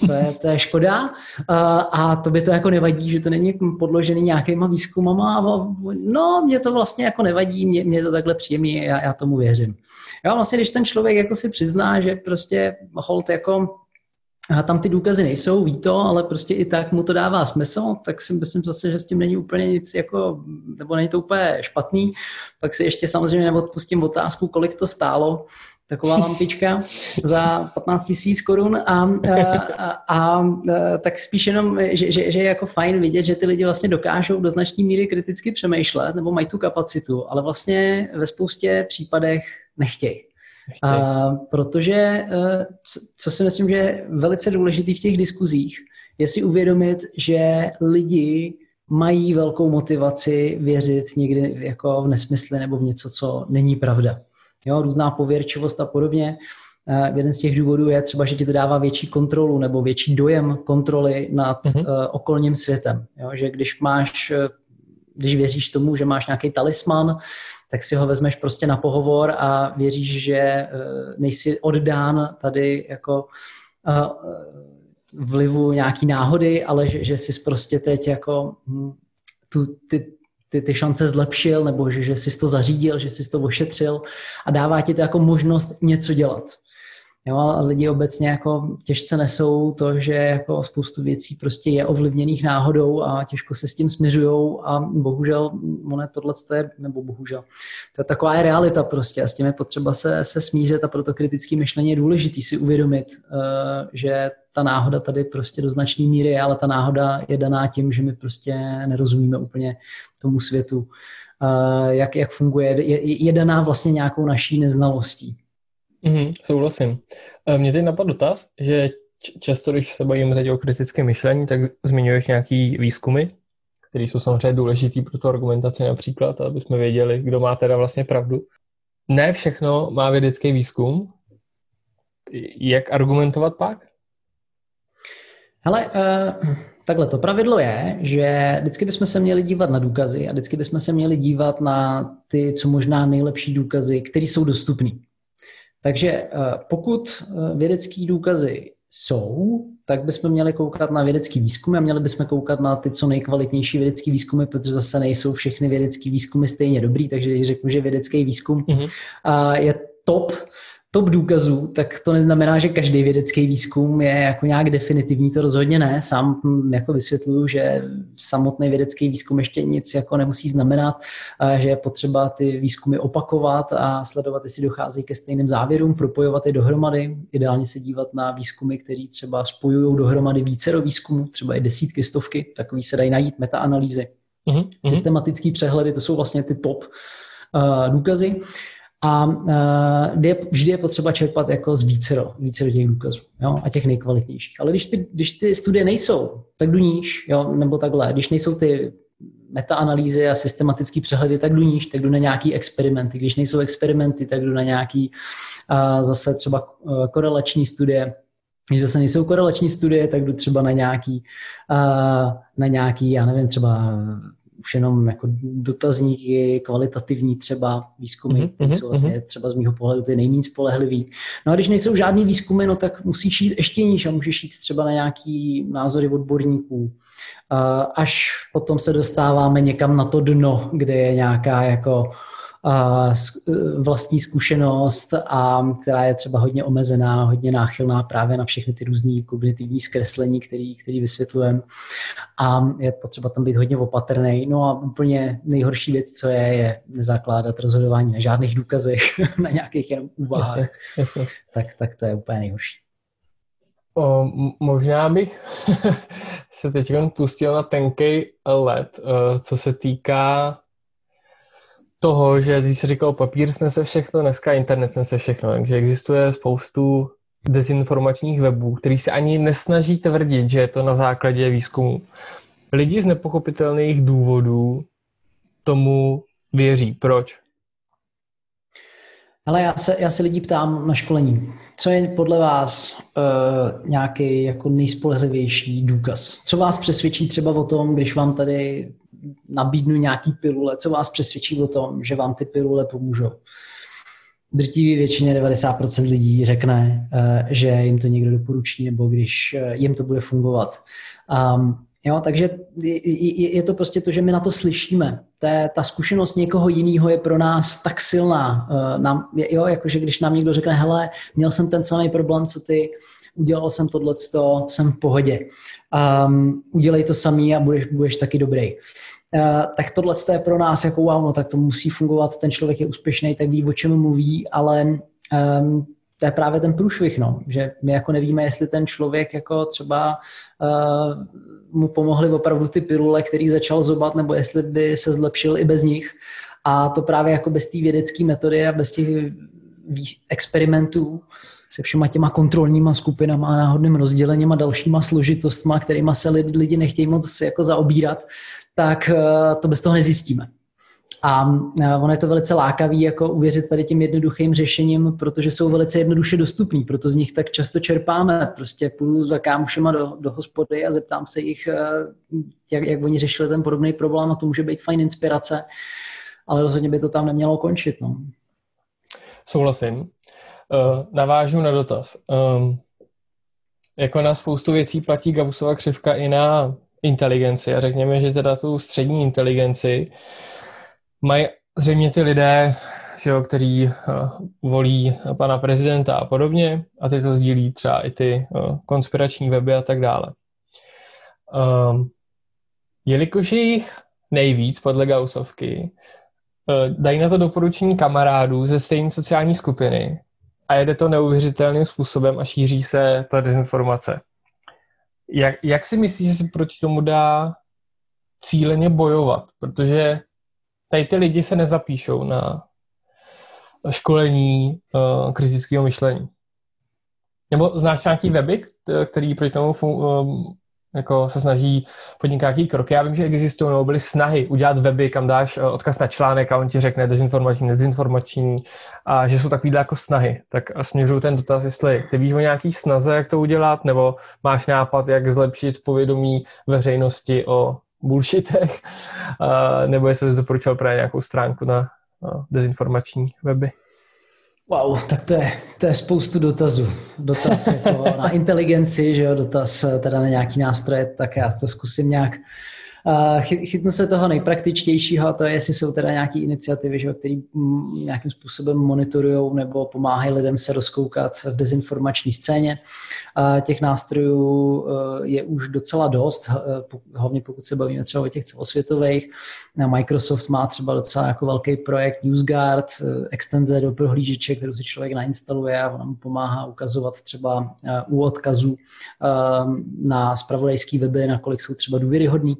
to je, to je škoda. A, a to by to jako nevadí, že to není podložený nějakýma výzkumama. A, no, mě to vlastně jako nevadí, mě, mě to takhle příjemný, já, já tomu věřím. Jo, vlastně, když ten člověk jako si přizná, že prostě hold jako a tam ty důkazy nejsou, ví to, ale prostě i tak mu to dává smysl, tak si myslím zase, že s tím není úplně nic jako, nebo není to úplně špatný. Pak si ještě samozřejmě neodpustím otázku, kolik to stálo, taková lampička za 15 tisíc korun a, a, a, a, tak spíš jenom, že, že, že je jako fajn vidět, že ty lidi vlastně dokážou do značné míry kriticky přemýšlet nebo mají tu kapacitu, ale vlastně ve spoustě případech nechtějí. A, protože, eh, co si myslím, že je velice důležitý v těch diskuzích, je si uvědomit, že lidi mají velkou motivaci věřit někdy jako v nesmysly nebo v něco, co není pravda. Jo, různá pověrčivost a podobně. Eh, jeden z těch důvodů je třeba, že ti to dává větší kontrolu nebo větší dojem kontroly nad uh-huh. okolním světem. Jo, že když máš, když věříš tomu, že máš nějaký talisman, tak si ho vezmeš prostě na pohovor a věříš, že eh, nejsi oddán tady jako eh, vlivu nějaký náhody, ale že, že jsi prostě teď jako hm, tu, ty, ty, ty šance zlepšil, nebo že, že jsi to zařídil, že jsi to ošetřil a dává ti to jako možnost něco dělat. Jo, a lidi obecně jako těžce nesou to, že jako spoustu věcí prostě je ovlivněných náhodou a těžko se s tím směřují a bohužel ono tohle je, nebo bohužel, to je taková je realita prostě a s tím je potřeba se, se smířit a proto kritické myšlení je důležité si uvědomit, uh, že ta náhoda tady prostě do značné míry je, ale ta náhoda je daná tím, že my prostě nerozumíme úplně tomu světu, uh, jak, jak funguje, je, je daná vlastně nějakou naší neznalostí. Mm, souhlasím. E, Mě teď napadl dotaz, že často, když se bavíme teď o kritickém myšlení, tak zmiňuješ nějaký výzkumy, které jsou samozřejmě důležitý pro tu argumentaci například, aby jsme věděli, kdo má teda vlastně pravdu. Ne všechno má vědecký výzkum. Jak argumentovat pak? Hele, uh, takhle to pravidlo je, že vždycky bychom se měli dívat na důkazy a vždycky bychom se měli dívat na ty, co možná nejlepší důkazy, které jsou dostupné. Takže eh, pokud eh, vědecké důkazy jsou, tak bychom měli koukat na vědecký výzkumy a měli bychom koukat na ty co nejkvalitnější vědecké výzkumy, protože zase nejsou všechny vědecké výzkumy stejně dobrý, takže když řeknu, že vědecký výzkum mm-hmm. je top, top důkazů, tak to neznamená, že každý vědecký výzkum je jako nějak definitivní, to rozhodně ne. Sám hm, jako vysvětluju, že samotný vědecký výzkum ještě nic jako nemusí znamenat, že je potřeba ty výzkumy opakovat a sledovat, jestli docházejí ke stejným závěrům, propojovat je dohromady, ideálně se dívat na výzkumy, které třeba spojují dohromady více do výzkumu, třeba i desítky, stovky, takový se dají najít metaanalýzy. Mm-hmm. Systematický přehledy, to jsou vlastně ty top uh, důkazy. A uh, vždy je potřeba čerpat jako z vícero, vícero těch důkazů jo, a těch nejkvalitnějších. Ale když ty, když ty studie nejsou, tak jdu níž, jo, nebo takhle. Když nejsou ty metaanalýzy a systematický přehledy, tak jdu níž, tak jdu na nějaký experimenty. Když nejsou experimenty, tak jdu na nějaký uh, zase třeba uh, korelační studie. Když zase nejsou korelační studie, tak jdu třeba na nějaký, uh, na nějaký, já nevím, třeba už jenom jako dotazníky, kvalitativní třeba výzkumy, mm-hmm, jsou vlastně mm-hmm. třeba z mého pohledu ty nejméně spolehlivý. No a když nejsou žádný výzkumy, no tak musíš jít ještě níž a můžeš jít třeba na nějaký názory odborníků. Až potom se dostáváme někam na to dno, kde je nějaká jako vlastní zkušenost, a která je třeba hodně omezená, hodně náchylná právě na všechny ty různé kognitivní zkreslení, který, který vysvětlujeme. A je potřeba tam být hodně opatrný. No a úplně nejhorší věc, co je, je nezakládat rozhodování na žádných důkazech, na nějakých jenom úvahách. Jasně, jasně. Tak, tak to je úplně nejhorší. O, možná bych se teď pustil na tenký let, co se týká toho, že když se říkalo papír snese všechno, dneska internet snese všechno, takže existuje spoustu dezinformačních webů, který se ani nesnaží tvrdit, že je to na základě výzkumu. Lidi z nepochopitelných důvodů tomu věří. Proč? Ale já se, já se lidí ptám na školení. Co je podle vás uh, nějaký jako nejspolehlivější důkaz? Co vás přesvědčí třeba o tom, když vám tady nabídnu nějaký pilule, co vás přesvědčí o tom, že vám ty pilule pomůžou. Drtivý většině 90% lidí řekne, eh, že jim to někdo doporučí, nebo když eh, jim to bude fungovat. Um, jo, takže je, to prostě to, že my na to slyšíme. Ta, ta zkušenost někoho jiného je pro nás tak silná. Uh, nám, jo, jakože když nám někdo řekne, hele, měl jsem ten samý problém, co ty, udělal jsem tohle, jsem v pohodě. Um, udělej to samý a budeš, budeš taky dobrý. Uh, tak tohle je pro nás jako wow, no tak to musí fungovat, ten člověk je úspěšný, tak ví, o čem mluví, ale um, to je právě ten průšvih, no, že my jako nevíme, jestli ten člověk jako třeba uh, mu pomohly opravdu ty pilule, který začal zobat, nebo jestli by se zlepšil i bez nich. A to právě jako bez té vědecké metody a bez těch experimentů se všema těma kontrolníma skupinama a náhodným rozdělením a dalšíma složitostma, kterými se lidi nechtějí moc jako zaobírat, tak eh, to bez toho nezjistíme. A eh, ono je to velice lákavý jako uvěřit tady tím jednoduchým řešením, protože jsou velice jednoduše dostupný, proto z nich tak často čerpáme. Prostě půjdu za kámošema do, do hospody a zeptám se jich, eh, jak, jak oni řešili ten podobný problém a to může být fajn inspirace, ale rozhodně by to tam nemělo končit. No. Souhlasím. Uh, navážu na dotaz. Jako na spoustu věcí platí Gaussova křivka i na, inteligenci a řekněme, že teda tu střední inteligenci mají zřejmě ty lidé, že jo, kteří uh, volí pana prezidenta a podobně a ty to sdílí třeba i ty uh, konspirační weby a tak dále. Um, jelikož je jich nejvíc podle Gaussovky, uh, dají na to doporučení kamarádů ze stejné sociální skupiny a jede to neuvěřitelným způsobem a šíří se ta dezinformace. Jak, jak si myslíš, že se proti tomu dá cíleně bojovat? Protože tady ty lidi se nezapíšou na školení uh, kritického myšlení. Nebo znáš nějaký weby, který proti tomu um, jako se snaží podnikat nějaký kroky. Já vím, že existují nebo byly snahy udělat weby, kam dáš eh, odkaz na článek a on ti řekne dezinformační, dezinformační a že jsou takovýhle jako snahy. Tak směřuju ten dotaz, jestli ty víš o nějaký snaze, jak to udělat, nebo máš nápad, jak zlepšit povědomí veřejnosti o bullshitech, nebo jestli jsi doporučil právě nějakou stránku na dezinformační weby. Wow, tak to je, to je spoustu dotazů. Dotaz jako na inteligenci, že jo, dotaz eh, teda na nějaký nástroje, tak já to zkusím nějak Chytnu se toho nejpraktičtějšího, to je, jestli jsou teda nějaké iniciativy, které mm, nějakým způsobem monitorují nebo pomáhají lidem se rozkoukat v dezinformační scéně. Těch nástrojů e, je už docela dost, e, hlavně pokud se bavíme třeba o těch celosvětových. Microsoft má třeba docela jako velký projekt NewsGuard, e, extenze do prohlížeče, kterou si člověk nainstaluje a ona mu pomáhá ukazovat třeba u odkazů na spravodajský weby, nakolik jsou třeba důvěryhodný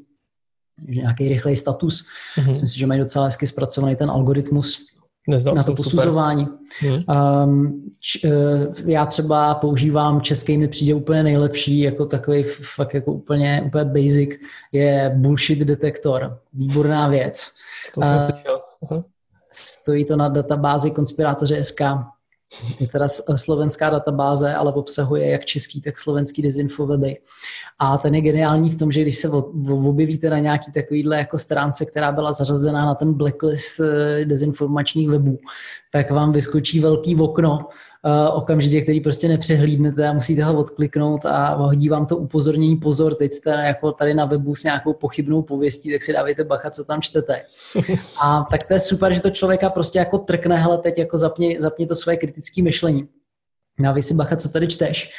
nějaký rychlej status. Mm-hmm. Myslím si, že mají docela hezky zpracovaný ten algoritmus Neznal na to posuzování. Hmm. Um, č, uh, já třeba používám český, mi přijde úplně nejlepší, jako takový fakt jako úplně, úplně basic, je bullshit detektor. Výborná věc. To jsem uh, slyšel. Uh-huh. Stojí to na databázi konspirátoře.sk je teda slovenská databáze, ale obsahuje jak český, tak slovenský dezinfoweby. A ten je geniální v tom, že když se objevíte na nějaký takovýhle jako stránce, která byla zařazená na ten blacklist eh, dezinformačních webů, tak vám vyskočí velký okno, uh, okamžitě, který prostě nepřehlídnete a musíte ho odkliknout a hodí vám to upozornění pozor, teď jste jako tady na webu s nějakou pochybnou pověstí, tak si dávejte bacha, co tam čtete. A tak to je super, že to člověka prostě jako trkne, hele, teď jako zapni, zapni to své kritické myšlení. Dávej si bacha, co tady čteš.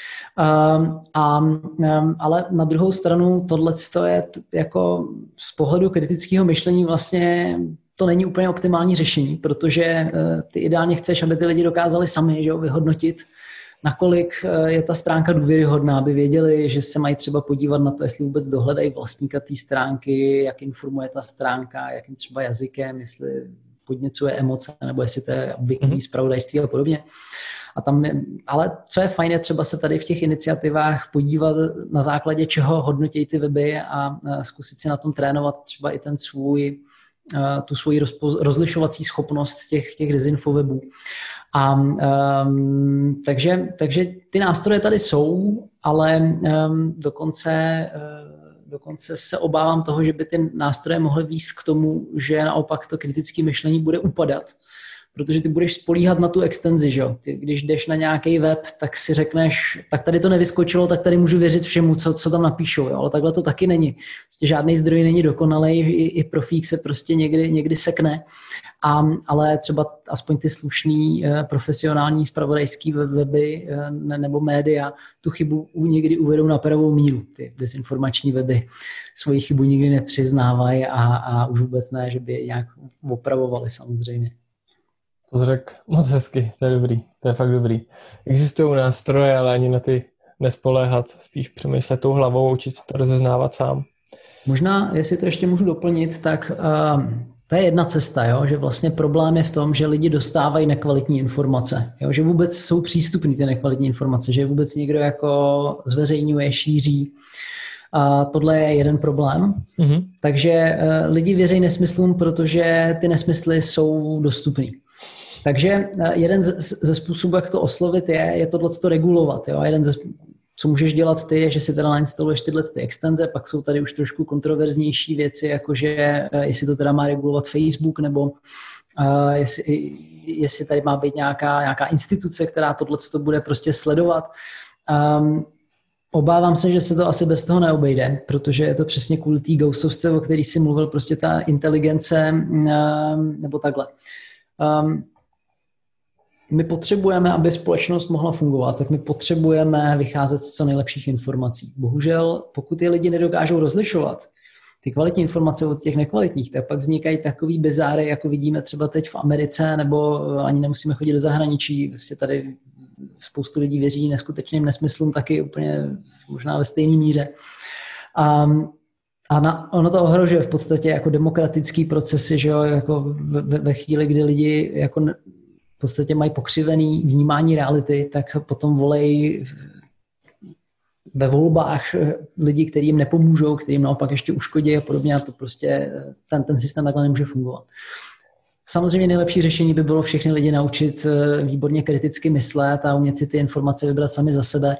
Um, a, um, ale na druhou stranu tohle je t- jako z pohledu kritického myšlení vlastně to není úplně optimální řešení, protože eh, ty ideálně chceš, aby ty lidi dokázali sami že jo, vyhodnotit, nakolik eh, je ta stránka důvěryhodná, aby věděli, že se mají třeba podívat na to, jestli vůbec dohledají vlastníka té stránky, jak informuje ta stránka, jakým třeba jazykem, jestli podněcuje emoce, nebo jestli to je objektivní zpravodajství a podobně. A tam je, ale co je fajn, je třeba se tady v těch iniciativách podívat na základě čeho hodnotí ty weby a zkusit si na tom trénovat třeba i ten svůj tu svoji rozlišovací schopnost těch, těch dezinfowebů. A um, takže, takže ty nástroje tady jsou, ale um, dokonce, uh, dokonce se obávám toho, že by ty nástroje mohly výst k tomu, že naopak to kritické myšlení bude upadat protože ty budeš spolíhat na tu extenzi, že jo? Ty, když jdeš na nějaký web, tak si řekneš, tak tady to nevyskočilo, tak tady můžu věřit všemu, co, co tam napíšou, jo? ale takhle to taky není. Prostě žádný zdroj není dokonalý, i, i profík se prostě někdy, někdy sekne, a, ale třeba aspoň ty slušný eh, profesionální spravodajský weby eh, nebo média tu chybu někdy uvedou na pravou míru. Ty dezinformační weby svoji chybu nikdy nepřiznávají a, a už vůbec ne, že by je nějak opravovali samozřejmě. To řekl moc hezky, to je dobrý, to je fakt dobrý. Existují nástroje, ale ani na ty nespoléhat, spíš přemýšlet tou hlavou, učit se to rozeznávat sám. Možná, jestli to ještě můžu doplnit, tak uh, to je jedna cesta, jo? že vlastně problém je v tom, že lidi dostávají nekvalitní informace, jo? že vůbec jsou přístupné ty nekvalitní informace, že vůbec někdo jako zveřejňuje, šíří. A tohle je jeden problém. Mm-hmm. Takže uh, lidi věří nesmyslům, protože ty nesmysly jsou dostupné. Takže eh, jeden ze způsobů, jak to oslovit, je, je tohle to regulovat. Jo? Jeden ze, co můžeš dělat ty, je, že si teda nainstaluješ tyhle ty extenze, pak jsou tady už trošku kontroverznější věci, jakože eh, jestli to teda má regulovat Facebook, nebo uh, jestli, jestli tady má být nějaká, nějaká instituce, která tohle to bude prostě sledovat. Um, Obávám se, že se to asi bez toho neobejde, protože je to přesně kvůli té Gaussovce, o který si mluvil, prostě ta inteligence, um, nebo takhle. Um, my potřebujeme, aby společnost mohla fungovat, tak my potřebujeme vycházet z co nejlepších informací. Bohužel, pokud je lidi nedokážou rozlišovat, ty kvalitní informace od těch nekvalitních, tak pak vznikají takový bezáry, jako vidíme třeba teď v Americe, nebo ani nemusíme chodit do zahraničí. Vlastně tady spoustu lidí věří neskutečným nesmyslům taky úplně možná ve stejné míře. A, a na, ono to ohrožuje v podstatě jako demokratický procesy, že jo, jako ve, ve chvíli, kdy lidi jako v podstatě mají pokřivený vnímání reality, tak potom volej ve volbách lidi, kteří jim nepomůžou, kteří jim naopak ještě uškodí a podobně a to prostě ten, ten systém takhle nemůže fungovat. Samozřejmě nejlepší řešení by bylo všechny lidi naučit eh, výborně kriticky myslet a umět si ty informace vybrat sami za sebe.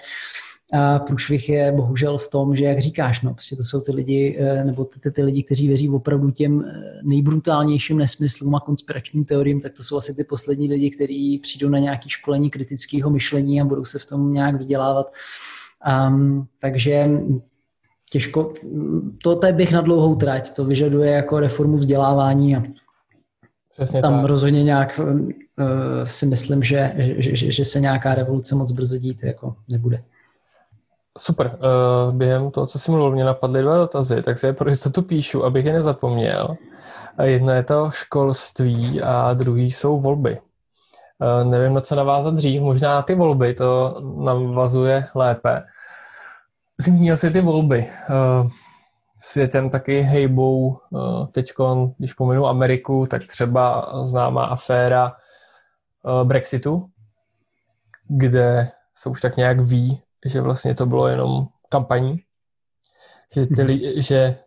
A průšvih je bohužel v tom, že jak říkáš, no, prostě to jsou ty lidi, eh, nebo ty, ty, ty lidi, kteří věří opravdu těm eh, nejbrutálnějším nesmyslům a konspiračním teoriím, tak to jsou asi ty poslední lidi, kteří přijdou na nějaké školení kritického myšlení a budou se v tom nějak vzdělávat. Um, takže těžko, to, to je bych na dlouhou trať, to vyžaduje jako reformu vzdělávání a Přesně tam tak. rozhodně nějak uh, si myslím, že, že, že, že se nějaká revoluce moc brzo dít jako nebude. Super. Uh, během toho, co jsi mluvil, mě napadly dva dotazy, tak si je pro jistotu píšu, abych je nezapomněl. Jedno je to školství a druhý jsou volby. Uh, nevím, na co navázat dřív, možná na ty volby, to navazuje lépe. Zmínil jsi ty volby. Uh, světem taky hejbou teď, když pominu Ameriku, tak třeba známá aféra Brexitu, kde se už tak nějak ví, že vlastně to bylo jenom kampaní, že ty, mhm. li, že,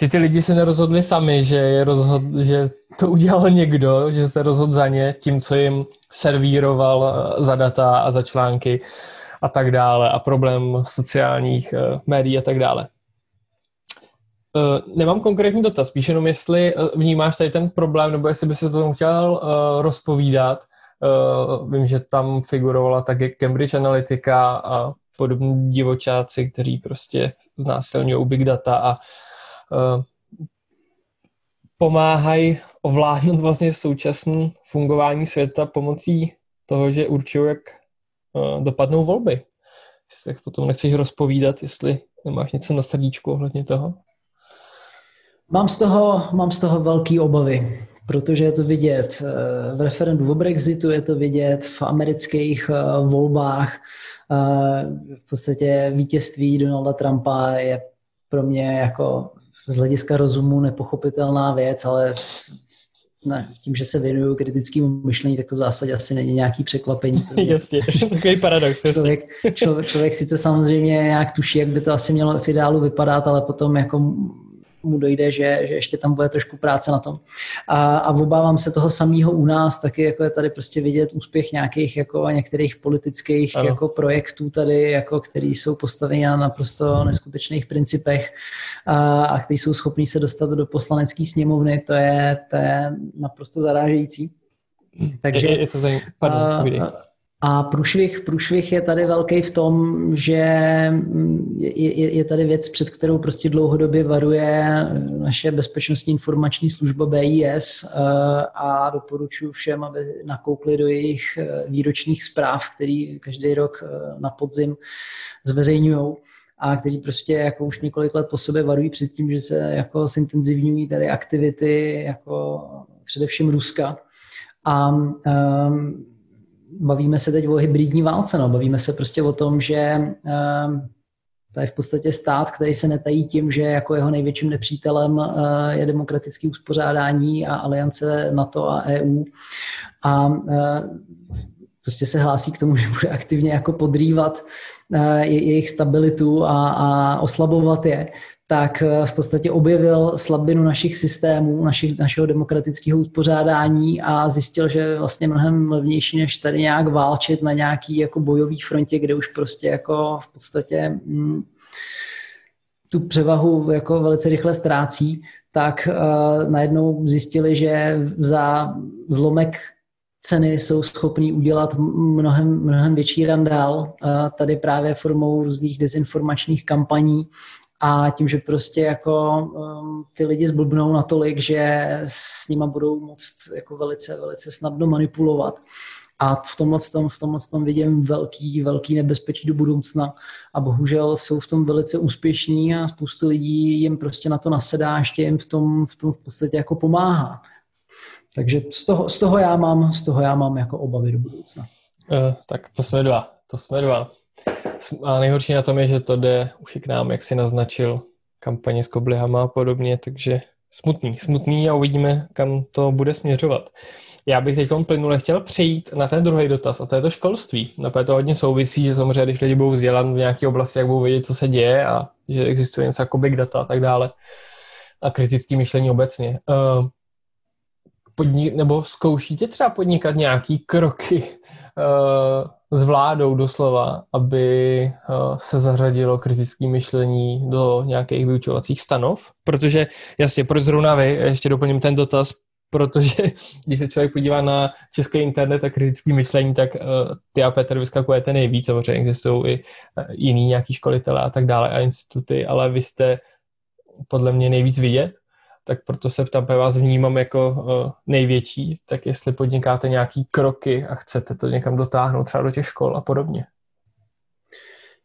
že ty lidi se nerozhodli sami, že, je rozhod, že to udělal někdo, že se rozhodl za ně tím, co jim servíroval eh, za data a za články a tak dále a problém sociálních uh, médií a tak dále. Uh, nemám konkrétní dotaz, spíš jenom jestli vnímáš tady ten problém, nebo jestli by se to chtěl rozpovídat, Uh, vím, že tam figurovala taky Cambridge Analytica a podobní divočáci, kteří prostě znásilňují big data a uh, pomáhají ovládnout vlastně současné fungování světa pomocí toho, že určují, jak uh, dopadnou volby. Jestli se potom nechceš rozpovídat, jestli nemáš něco na srdíčku ohledně toho? Mám z toho, mám z toho velký obavy protože je to vidět eh, v referendu o Brexitu, je to vidět v amerických eh, volbách. Eh, v podstatě vítězství Donalda Trumpa je pro mě jako z hlediska rozumu nepochopitelná věc, ale ne, tím, že se věnuju kritickému myšlení, tak to v zásadě asi není nějaký překvapení. jasně, takový paradox. Člověk, člověk, člověk sice samozřejmě nějak tuší, jak by to asi mělo v ideálu vypadat, ale potom jako mu dojde, že, že ještě tam bude trošku práce na tom. A, a obávám se toho samého u nás, taky jako je tady prostě vidět úspěch nějakých jako některých politických ano. jako projektů tady, jako který jsou postaveni na naprosto neskutečných principech a, a kteří jsou schopní se dostat do poslanecké sněmovny, to je, to je naprosto zarážející. Takže, je, je to zajímavé. Pardon, a, a průšvih, průšvih je tady velký v tom, že je, je tady věc, před kterou prostě dlouhodobě varuje naše bezpečnostní informační služba BIS eh, a doporučuji všem, aby nakoukli do jejich eh, výročních zpráv, který každý rok eh, na podzim zveřejňují a který prostě jako už několik let po sobě varují před tím, že se jako zintenzivňují tady aktivity jako především Ruska. A um, bavíme se teď o hybridní válce, no. bavíme se prostě o tom, že um, to je v podstatě stát, který se netají tím, že jako jeho největším nepřítelem uh, je demokratické uspořádání a aliance NATO a EU. A uh, prostě se hlásí k tomu, že bude aktivně jako podrývat uh, jejich stabilitu a, a oslabovat je tak eh, v podstatě objevil slabinu našich systémů, našich, našeho demokratického uspořádání a zjistil, že vlastně mnohem levnější, než tady nějak válčit na nějaký jako bojový frontě, kde už prostě jako v podstatě hm, tu převahu jako velice rychle ztrácí, tak uh, najednou zjistili, že za zlomek ceny jsou schopný udělat mnohem, mnohem větší randál, tady právě formou různých dezinformačních kampaní a tím, že prostě jako um, ty lidi zblbnou natolik, že s nima budou moct jako velice, velice snadno manipulovat. A v tomhle, tom, v tomhle tom vidím velký, velký nebezpečí do budoucna a bohužel jsou v tom velice úspěšní a spoustu lidí jim prostě na to nasedá, ještě jim v tom v, tom v podstatě jako pomáhá. Takže z toho, z toho, já mám, z toho já mám jako obavy do budoucna. Uh, tak to jsme dva, to jsme dva. A nejhorší na tom je, že to jde už i k nám, jak si naznačil, kampaně s koblihama a podobně, takže smutný, smutný a uvidíme, kam to bude směřovat. Já bych teď plynule chtěl přejít na ten druhý dotaz, a to je to školství. Například to hodně souvisí, že samozřejmě, když lidi budou vzdělat v nějaké oblasti, jak budou vědět, co se děje a že existuje něco jako big data a tak dále a kritické myšlení obecně. Uh, podnik, nebo zkoušíte třeba podnikat nějaký kroky uh, s vládou doslova, aby uh, se zařadilo kritické myšlení do nějakých vyučovacích stanov? Protože, jasně, proč zrovna vy, ještě doplním ten dotaz, protože když se člověk podívá na český internet a kritické myšlení, tak uh, ty a Petr vyskakujete nejvíc, samozřejmě existují i uh, jiný nějaký školitele a tak dále a instituty, ale vy jste podle mě nejvíc vidět tak proto se ptám, vás vnímám jako uh, největší, tak jestli podnikáte nějaký kroky a chcete to někam dotáhnout třeba do těch škol a podobně.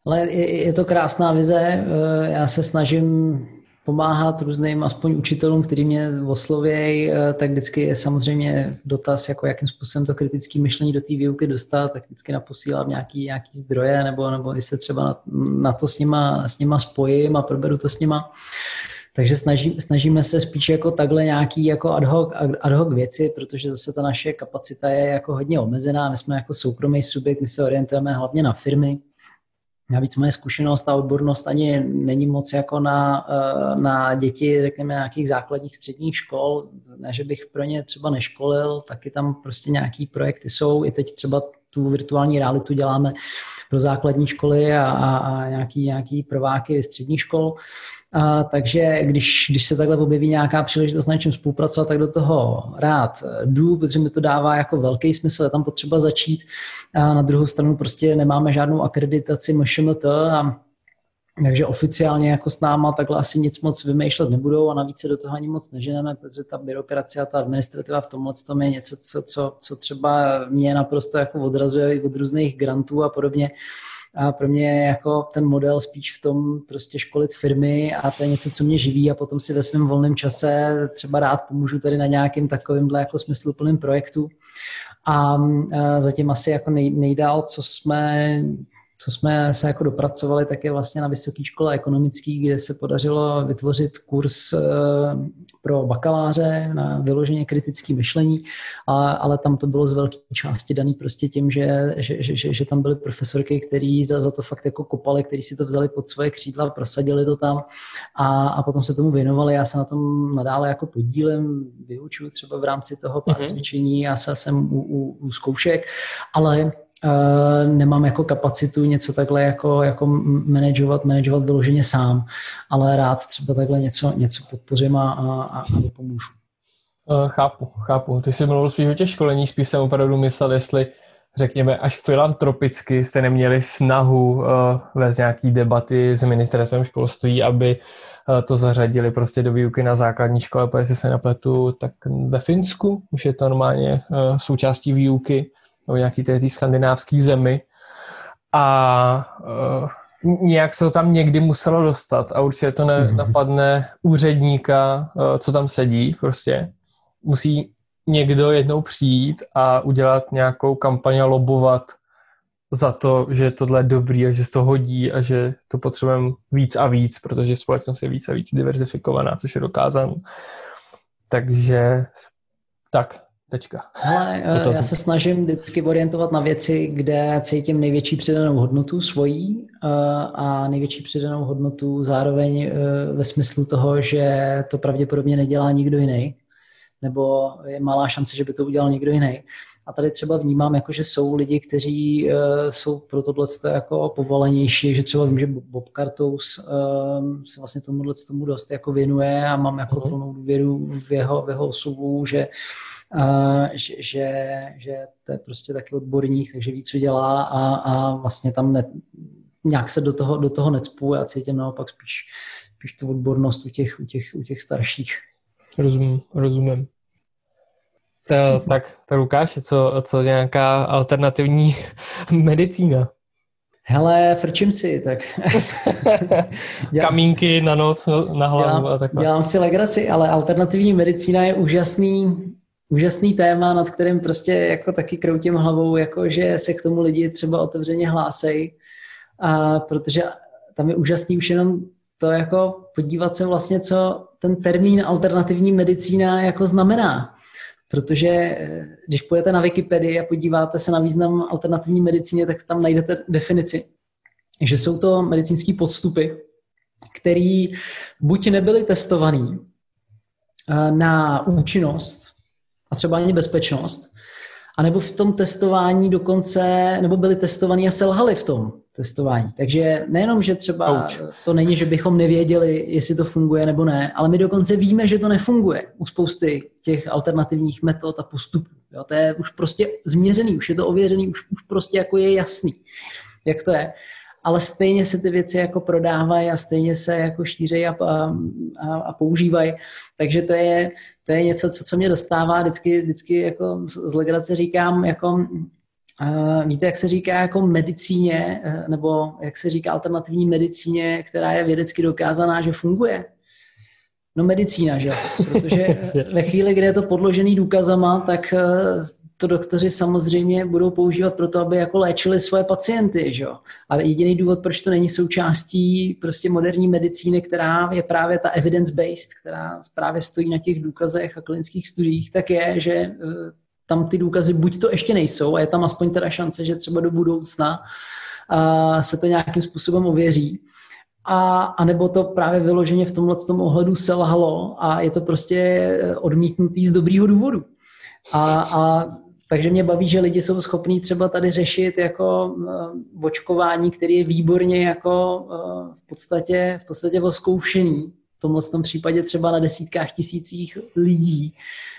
Ale je, to krásná vize. Eh, já se snažím pomáhat různým aspoň učitelům, který mě oslovějí, eh, tak vždycky je samozřejmě dotaz, jako jakým způsobem to kritické myšlení do té výuky dostat, tak vždycky naposílám nějaký, nějaký zdroje, nebo, nebo když se třeba na, na to s nima, s nima spojím a proberu to s nima. Takže snaží, snažíme se spíš jako takhle nějaký jako ad hoc, ad hoc věci, protože zase ta naše kapacita je jako hodně omezená. My jsme jako soukromý subjekt, my se orientujeme hlavně na firmy. Navíc moje zkušenost a odbornost ani není moc jako na, eh, na děti, řekněme, nějakých základních středních škol. Ne, že bych pro ně třeba neškolil, taky tam prostě nějaký projekty jsou. I teď třeba tu virtuální realitu děláme pro základní školy a, a, a nějaký, nějaký prváky středních škol. A, takže když, když se takhle objeví nějaká příležitost na něčem spolupracovat, tak do toho rád jdu, protože mi to dává jako velký smysl, je tam potřeba začít. A na druhou stranu prostě nemáme žádnou akreditaci MŠMT a takže oficiálně jako s náma takhle asi nic moc vymýšlet nebudou a navíc se do toho ani moc neženeme, protože ta byrokracie a ta administrativa v tomhle tom je něco, co, co, co třeba mě naprosto jako odrazuje od různých grantů a podobně. A pro mě je jako ten model spíš v tom prostě školit firmy a to je něco, co mě živí a potom si ve svém volném čase třeba rád pomůžu tady na nějakým takovýmhle jako smysluplným projektu. A zatím asi jako nej, nejdál, co jsme co jsme se jako dopracovali, tak je vlastně na Vysoké škole ekonomický, kde se podařilo vytvořit kurz eh, pro bakaláře na vyloženě kritické myšlení, ale tam to bylo z velké části daný prostě tím, že, že, že, že tam byly profesorky, který za, za to fakt jako kopali, který si to vzali pod svoje křídla, prosadili to tam a, a potom se tomu věnovali. Já se na tom nadále jako podílem, vyučuju třeba v rámci toho pár mm-hmm. cvičení, já se jsem u, u, u zkoušek, ale nemám jako kapacitu něco takhle jako, jako manažovat, manažovat vyloženě sám, ale rád třeba takhle něco, něco podpořím a, a, a pomůžu. Uh, chápu, chápu. Ty jsi mluvil spíš o těch školení, spíš jsem opravdu myslel, jestli řekněme, až filantropicky jste neměli snahu uh, vést nějaký debaty s ministerstvem školství, aby uh, to zařadili prostě do výuky na základní škole, protože se nepletu, tak ve Finsku už je to normálně uh, součástí výuky nebo nějaký té skandinávské zemi a uh, nějak se to tam někdy muselo dostat a určitě to ne, mhm. napadne úředníka, uh, co tam sedí prostě. Musí někdo jednou přijít a udělat nějakou kampaň a lobovat za to, že tohle je dobrý a že se to hodí a že to potřebujeme víc a víc, protože společnost je víc a víc diverzifikovaná, což je dokázán. Takže tak, Tečka. Ale eh, já se snažím vždycky orientovat na věci, kde cítím největší přidanou hodnotu svojí eh, a největší přidanou hodnotu zároveň eh, ve smyslu toho, že to pravděpodobně nedělá nikdo jiný, nebo je malá šance, že by to udělal někdo jiný. A tady třeba vnímám, jako, že jsou lidi, kteří uh, jsou pro tohle jako povolenější, že třeba vím, že Bob Cartous se vlastně tomuhle tomu dost jako věnuje a mám jako uh-huh. plnou důvěru v jeho, v jeho osobu, že Uh, že, že, že to je prostě taky odborník, takže ví, co dělá a, a vlastně tam ne, nějak se do toho, do toho necpu, já cítím naopak spíš, spíš tu odbornost u těch, u těch, u těch starších. Rozumím, rozumím. To, tak, to Lukáš, co, co nějaká alternativní medicína? Hele, frčím si, tak... dělám, Kamínky na noc, na hlavu dělám, a takhle. Dělám si legraci, ale alternativní medicína je úžasný, úžasný téma, nad kterým prostě jako taky kroutím hlavou, jako že se k tomu lidi třeba otevřeně hlásej, a protože tam je úžasný už jenom to jako podívat se vlastně, co ten termín alternativní medicína jako znamená. Protože eh, když půjdete na Wikipedii a podíváte se na význam alternativní medicíně, tak tam najdete definici, že jsou to medicínské podstupy, které buď nebyly testované eh, na účinnost a třeba ani bezpečnost, anebo v tom testování dokonce, nebo byli testovaní a selhali v tom testování. Takže nejenom, že třeba Ouch. to není, že bychom nevěděli, jestli to funguje nebo ne, ale my dokonce víme, že to nefunguje u spousty těch alternativních metod a postupů. Jo, to je už prostě změřený, už je to ověřený, už, už prostě jako je jasný, jak to je ale stejně se ty věci jako prodávají a stejně se jako šířejí a, a, a používají. Takže to je, to je něco, co, co mě dostává. Vždycky, vždycky jako z legrace říkám, jako Uh, víte, jak se říká jako medicíně, uh, nebo jak se říká alternativní medicíně, která je vědecky dokázaná, že funguje? No medicína, že? Protože ve chvíli, kdy je to podložený důkazama, tak uh, to doktoři samozřejmě budou používat pro to, aby jako léčili svoje pacienty, že? Ale jediný důvod, proč to není součástí prostě moderní medicíny, která je právě ta evidence-based, která právě stojí na těch důkazech a klinických studiích, tak je, že eh, tam ty důkazy buď to ještě nejsou a je tam aspoň teda šance, že třeba do budoucna se to nějakým způsobem ověří, a, a nebo to právě vyloženě v tomhle tom ohledu selhalo a je to prostě eh, odmítnutý z dobrýho důvodu. A, a takže mě baví, že lidi jsou schopní třeba tady řešit jako uh, očkování, který je výborně jako uh, v podstatě, v podstatě oskoušený. V tomhle tom případě třeba na desítkách tisících lidí,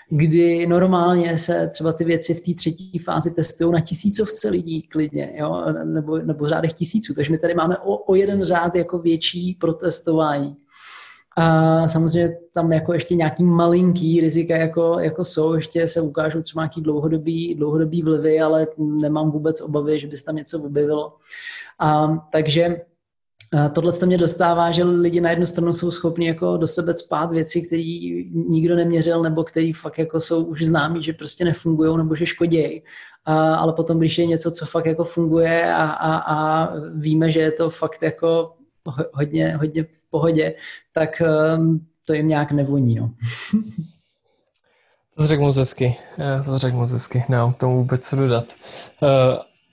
kdy normálně se třeba ty věci v té třetí fázi testují na tisícovce lidí klidně, jo? Nebo, nebo řádech tisíců. Takže my tady máme o, o jeden řád jako větší protestování. A samozřejmě tam jako ještě nějaký malinký rizika jako, jako jsou, ještě se ukážou třeba nějaký dlouhodobý, dlouhodobý vlivy, ale nemám vůbec obavy, že by se tam něco objevilo. A, takže Tohle se mě dostává, že lidi na jednu stranu jsou schopni jako do sebe spát věci, které nikdo neměřil, nebo které fakt jako jsou už známí, že prostě nefungují nebo že škodějí. ale potom, když je něco, co fakt jako funguje a, a, a víme, že je to fakt jako hodně, hodně v pohodě, tak um, to jim nějak nevoní. No. to řekl moc hezky. To řekl moc hezky. No, tomu vůbec co dodat. Uh,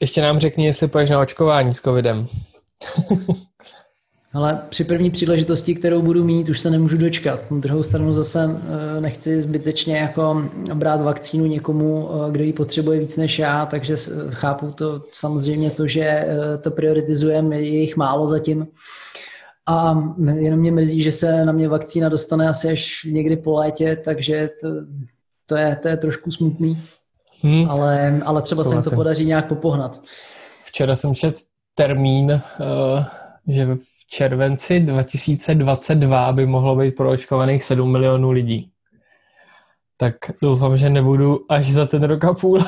ještě nám řekni, jestli poješ na očkování s covidem. Ale při první příležitosti, kterou budu mít, už se nemůžu dočkat. Na druhou stranu zase eh, nechci zbytečně jako brát vakcínu někomu, eh, kdo ji potřebuje víc než já, takže chápu to samozřejmě to, že eh, to prioritizujeme, je jich málo zatím. A jenom mě mrzí, že se na mě vakcína dostane asi až někdy po létě, takže to, to, je, to je trošku smutný. Hmm. Ale, ale třeba se mi to podaří nějak popohnat. Včera jsem čet termín, že v červenci 2022 by mohlo být proočkovaných 7 milionů lidí. Tak doufám, že nebudu až za ten rok a půl.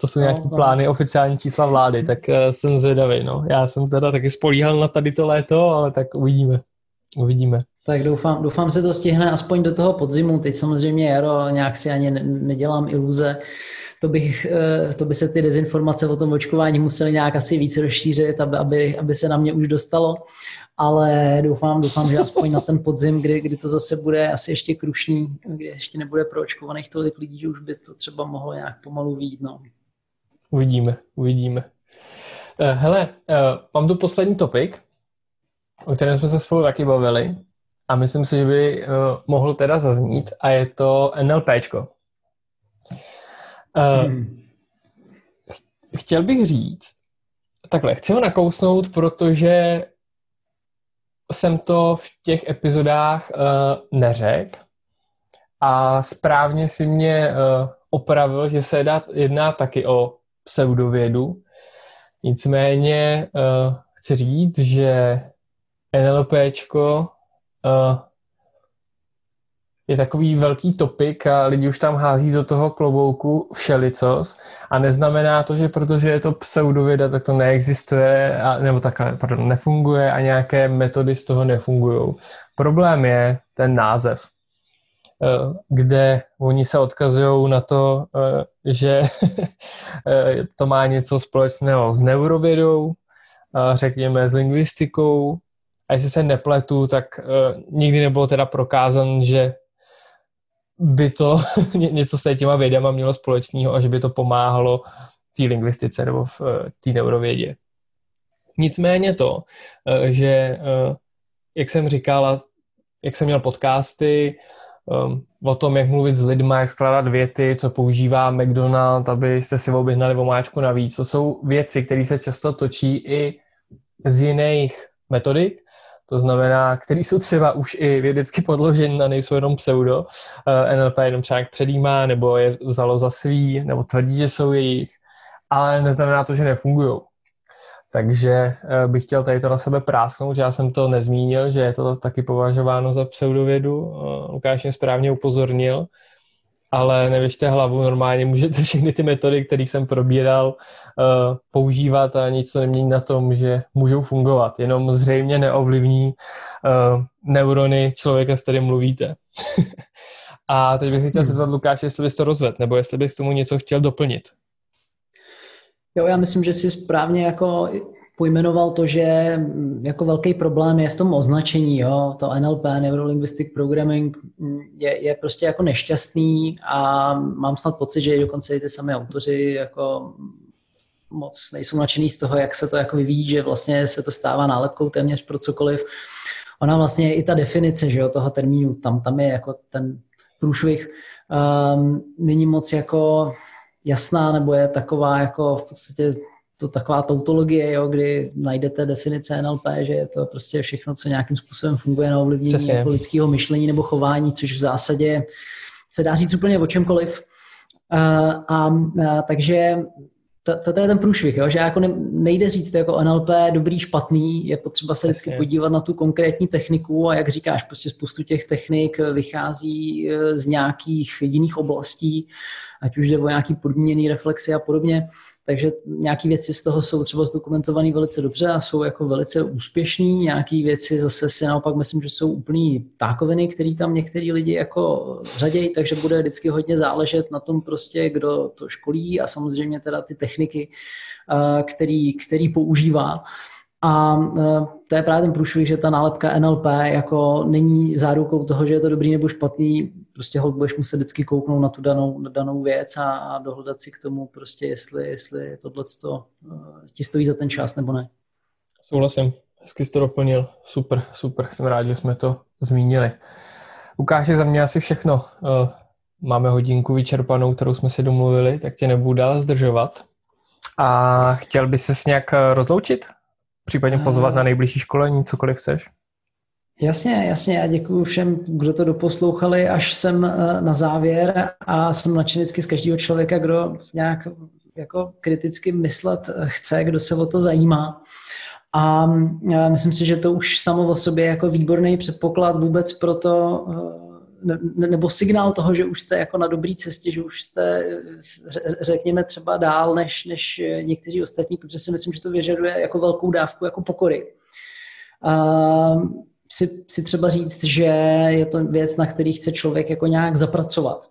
to jsou no, nějaké no. plány, oficiální čísla vlády, tak uh, jsem zvědavý. No. Já jsem teda taky spolíhal na tady to léto, ale tak uvidíme. Uvidíme. Tak doufám, doufám se to stihne aspoň do toho podzimu. Teď samozřejmě jaro, nějak si ani nedělám iluze to, bych, eh, to by se ty dezinformace o tom očkování musely nějak asi víc rozšířit, aby, aby, aby se na mě už dostalo. Ale doufám, doufám, že aspoň na ten podzim, kdy, kdy to zase bude asi ještě krušný, kdy ještě nebude proočkovaných tolik lidí, že už by to třeba mohlo nějak pomalu výjít. No. Uvidíme, uvidíme. Eh, hele, eh, mám tu poslední topik, o kterém jsme se spolu taky bavili a myslím si, že by mohl teda zaznít a je to NLPčko. Uh, hmm. Chtěl bych říct, takhle, chci ho nakousnout, protože jsem to v těch epizodách uh, neřekl a správně si mě uh, opravil, že se jedná, jedná taky o pseudovědu. Nicméně uh, chci říct, že NLPčko uh, je takový velký topik a lidi už tam hází do toho klobouku všelicos a neznamená to, že protože je to pseudověda, tak to neexistuje, a, nebo takhle, pardon, nefunguje a nějaké metody z toho nefungují. Problém je ten název, eh, kde oni se odkazují na to, eh, že eh, to má něco společného s neurovědou, řekněme s lingvistikou, a jestli se nepletu, tak nikdy nebylo teda prokázan, že by to něco s těma vědama mělo společného a že by to pomáhalo té lingvistice nebo v eh, té neurovědě. Nicméně to, eh, že eh, jak jsem říkal, jak jsem měl podcasty o tom, jak mluvit s lidmi, jak skládat věty, co používá McDonald, abyste si objednali vomáčku navíc. To jsou věci, které se často točí i z jiných metodik, to znamená, který jsou třeba už i vědecky podloženy a nejsou jenom pseudo. Eh, NLP jenom třeba předjímá, nebo je vzalo za svý, nebo tvrdí, že jsou jejich, ale neznamená to, že nefungují. Takže uh, bych chtěl tady to na sebe prásnout, že já jsem to nezmínil, že je to taky považováno za pseudovědu. Uh, Lukáš mě správně upozornil ale nevěžte hlavu, normálně můžete všechny ty metody, které jsem probíral, uh, používat a nic to nemění na tom, že můžou fungovat. Jenom zřejmě neovlivní uh, neurony člověka, s kterým mluvíte. a teď bych chtěl hmm. zeptat Lukáš, jestli bys to rozvedl, nebo jestli bys k tomu něco chtěl doplnit. Jo, já myslím, že si správně jako pojmenoval to, že jako velký problém je v tom označení, jo, to NLP, Neurolinguistic Programming, je, je prostě jako nešťastný a mám snad pocit, že dokonce i ty samé autoři jako moc nejsou nadšený z toho, jak se to jako vyvíjí, že vlastně se to stává nálepkou téměř pro cokoliv. Ona vlastně i ta definice, že jo, toho termínu, tam, tam je jako ten průšvih, um, není moc jako jasná, nebo je taková jako v podstatě to taková tautologie, jo, kdy najdete definice NLP, že je to prostě všechno, co nějakým způsobem funguje na ovlivnění jako lidského myšlení nebo chování, což v zásadě se dá říct úplně o čemkoliv. A, a, a takže to, to, to je ten průšvih, jo? že jako ne, nejde říct jako NLP dobrý, špatný, je potřeba se vždycky podívat na tu konkrétní techniku a jak říkáš, prostě spoustu těch technik vychází e, z nějakých jiných oblastí, ať už jde o nějaký podmíněný reflexy a podobně. Takže nějaké věci z toho jsou třeba zdokumentované velice dobře a jsou jako velice úspěšný. Nějaké věci zase si naopak myslím, že jsou úplný tákoviny, který tam některý lidi jako řadějí, takže bude vždycky hodně záležet na tom prostě, kdo to školí a samozřejmě teda ty techniky, eh, který, který používá. A e, to je právě ten průšvih, že ta nálepka NLP jako není zárukou toho, že je to dobrý nebo špatný. Prostě ho budeš muset vždycky kouknout na tu danou, na danou věc a, a dohledat si k tomu prostě, jestli, jestli tohle uh, ti stojí za ten čas nebo ne. Souhlasím. Hezky jsi to doplnil. Super, super. Jsem rád, že jsme to zmínili. Ukáže za mě asi všechno. Uh, máme hodinku vyčerpanou, kterou jsme si domluvili, tak tě nebudu dál zdržovat. A chtěl by se s nějak rozloučit? Případně pozvat na nejbližší školení, cokoliv chceš. Jasně, jasně. Já děkuji všem, kdo to doposlouchali až sem eh, na závěr a jsem nadšený z každého člověka, kdo nějak jako kriticky myslet chce, kdo se o to zajímá. A eh, myslím si, že to už samo o sobě jako výborný předpoklad vůbec pro to, eh, nebo signál toho, že už jste jako na dobré cestě, že už jste, řekněme, třeba dál než, než někteří ostatní, protože si myslím, že to vyžaduje jako velkou dávku jako pokory. A si, si třeba říct, že je to věc, na který chce člověk jako nějak zapracovat.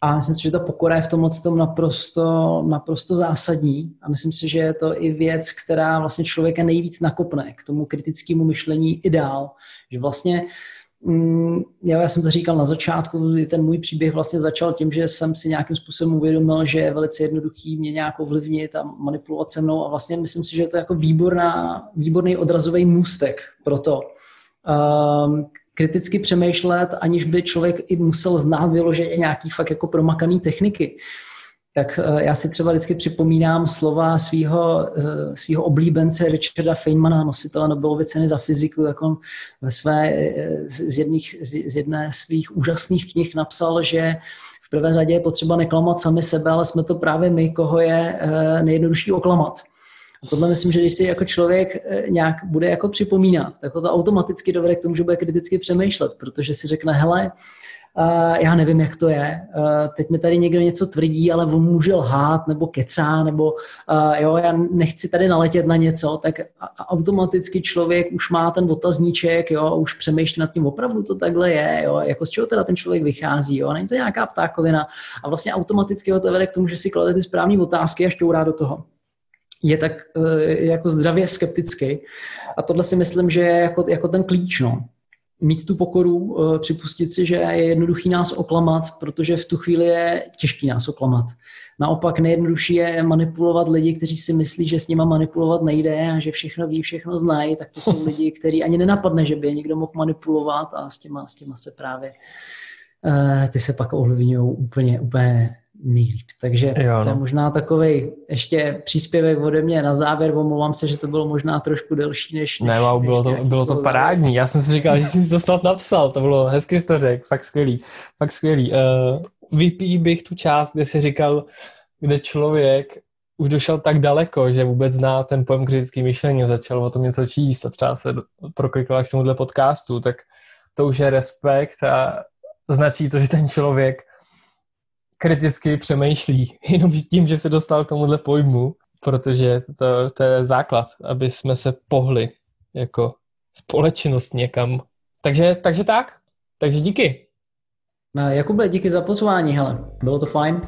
A myslím si, že ta pokora je v tom tom naprosto, naprosto zásadní. A myslím si, že je to i věc, která vlastně člověka nejvíc nakopne k tomu kritickému myšlení i dál. Že vlastně Mm, já jsem to říkal na začátku, ten můj příběh vlastně začal tím, že jsem si nějakým způsobem uvědomil, že je velice jednoduchý mě nějak ovlivnit a manipulovat se mnou a vlastně myslím si, že je to jako výborná, výborný odrazový můstek pro to. Um, kriticky přemýšlet, aniž by člověk i musel znát vyloženě nějaký fakt jako promakaný techniky. tak eh, já si třeba vždycky připomínám slova svého eh, svýho oblíbence Richarda Feynmana, nositele Nobelovy ceny za fyziku, tak on ve své, eh, z, jedných, z jedné svých úžasných knih napsal, že v prvé řadě je potřeba neklamat sami sebe, ale jsme to právě my, koho je nejjednodušší oklamat. A tohle myslím, že když si jako člověk nějak bude jako připomínat, tak to automaticky dovede k tomu, že bude kriticky přemýšlet, protože si řekne, hele, Uh, já nevím, jak to je. Uh, teď mi tady někdo něco tvrdí, ale on může lhát nebo kecá, nebo jo, já nechci tady naletět na něco, tak automaticky člověk už má ten otazníček, jo, už přemýšlí nad tím, opravdu to takhle je, jo, jako z čeho teda ten člověk vychází, jo, není to nějaká ptákovina a vlastně automaticky ho to vede k tomu, že si klade ty správné otázky a šťourá do toho je tak jako zdravě skeptický. A tohle si myslím, že je jako, jako ten klíč. No mít tu pokoru, eh, připustit si, že je jednoduchý nás oklamat, protože v tu chvíli je těžký nás oklamat. Naopak nejjednodušší je manipulovat lidi, kteří si myslí, že s nima manipulovat nejde a že všechno ví, všechno znají, tak to jsou lidi, kteří ani nenapadne, že by je někdo mohl manipulovat a s těma, s těma se právě uh, ty se pak ovlivňují úplně, úplně nejlíp. Takže jo, no. to je no. možná takový ještě příspěvek ode mě na závěr. Omlouvám se, že to bylo možná trošku delší než. než ne, wow, bylo to, bylo to parádní. Závěr. Já jsem si říkal, že jsi to snad napsal. To bylo hezky to řekl. Fakt skvělý. Fakt skvělý. Uh, vypí bych tu část, kde jsi říkal, kde člověk už došel tak daleko, že vůbec zná ten pojem kritický myšlení, začal o tom něco číst a třeba se proklikal k tomuhle podcastu, tak to už je respekt a značí to, že ten člověk kriticky přemýšlí jenom tím, že se dostal k tomuhle pojmu, protože to, to je základ, aby jsme se pohli jako společnost někam. Takže, takže tak. Takže díky. Jakube, díky za pozvání, hele. Bylo to fajn.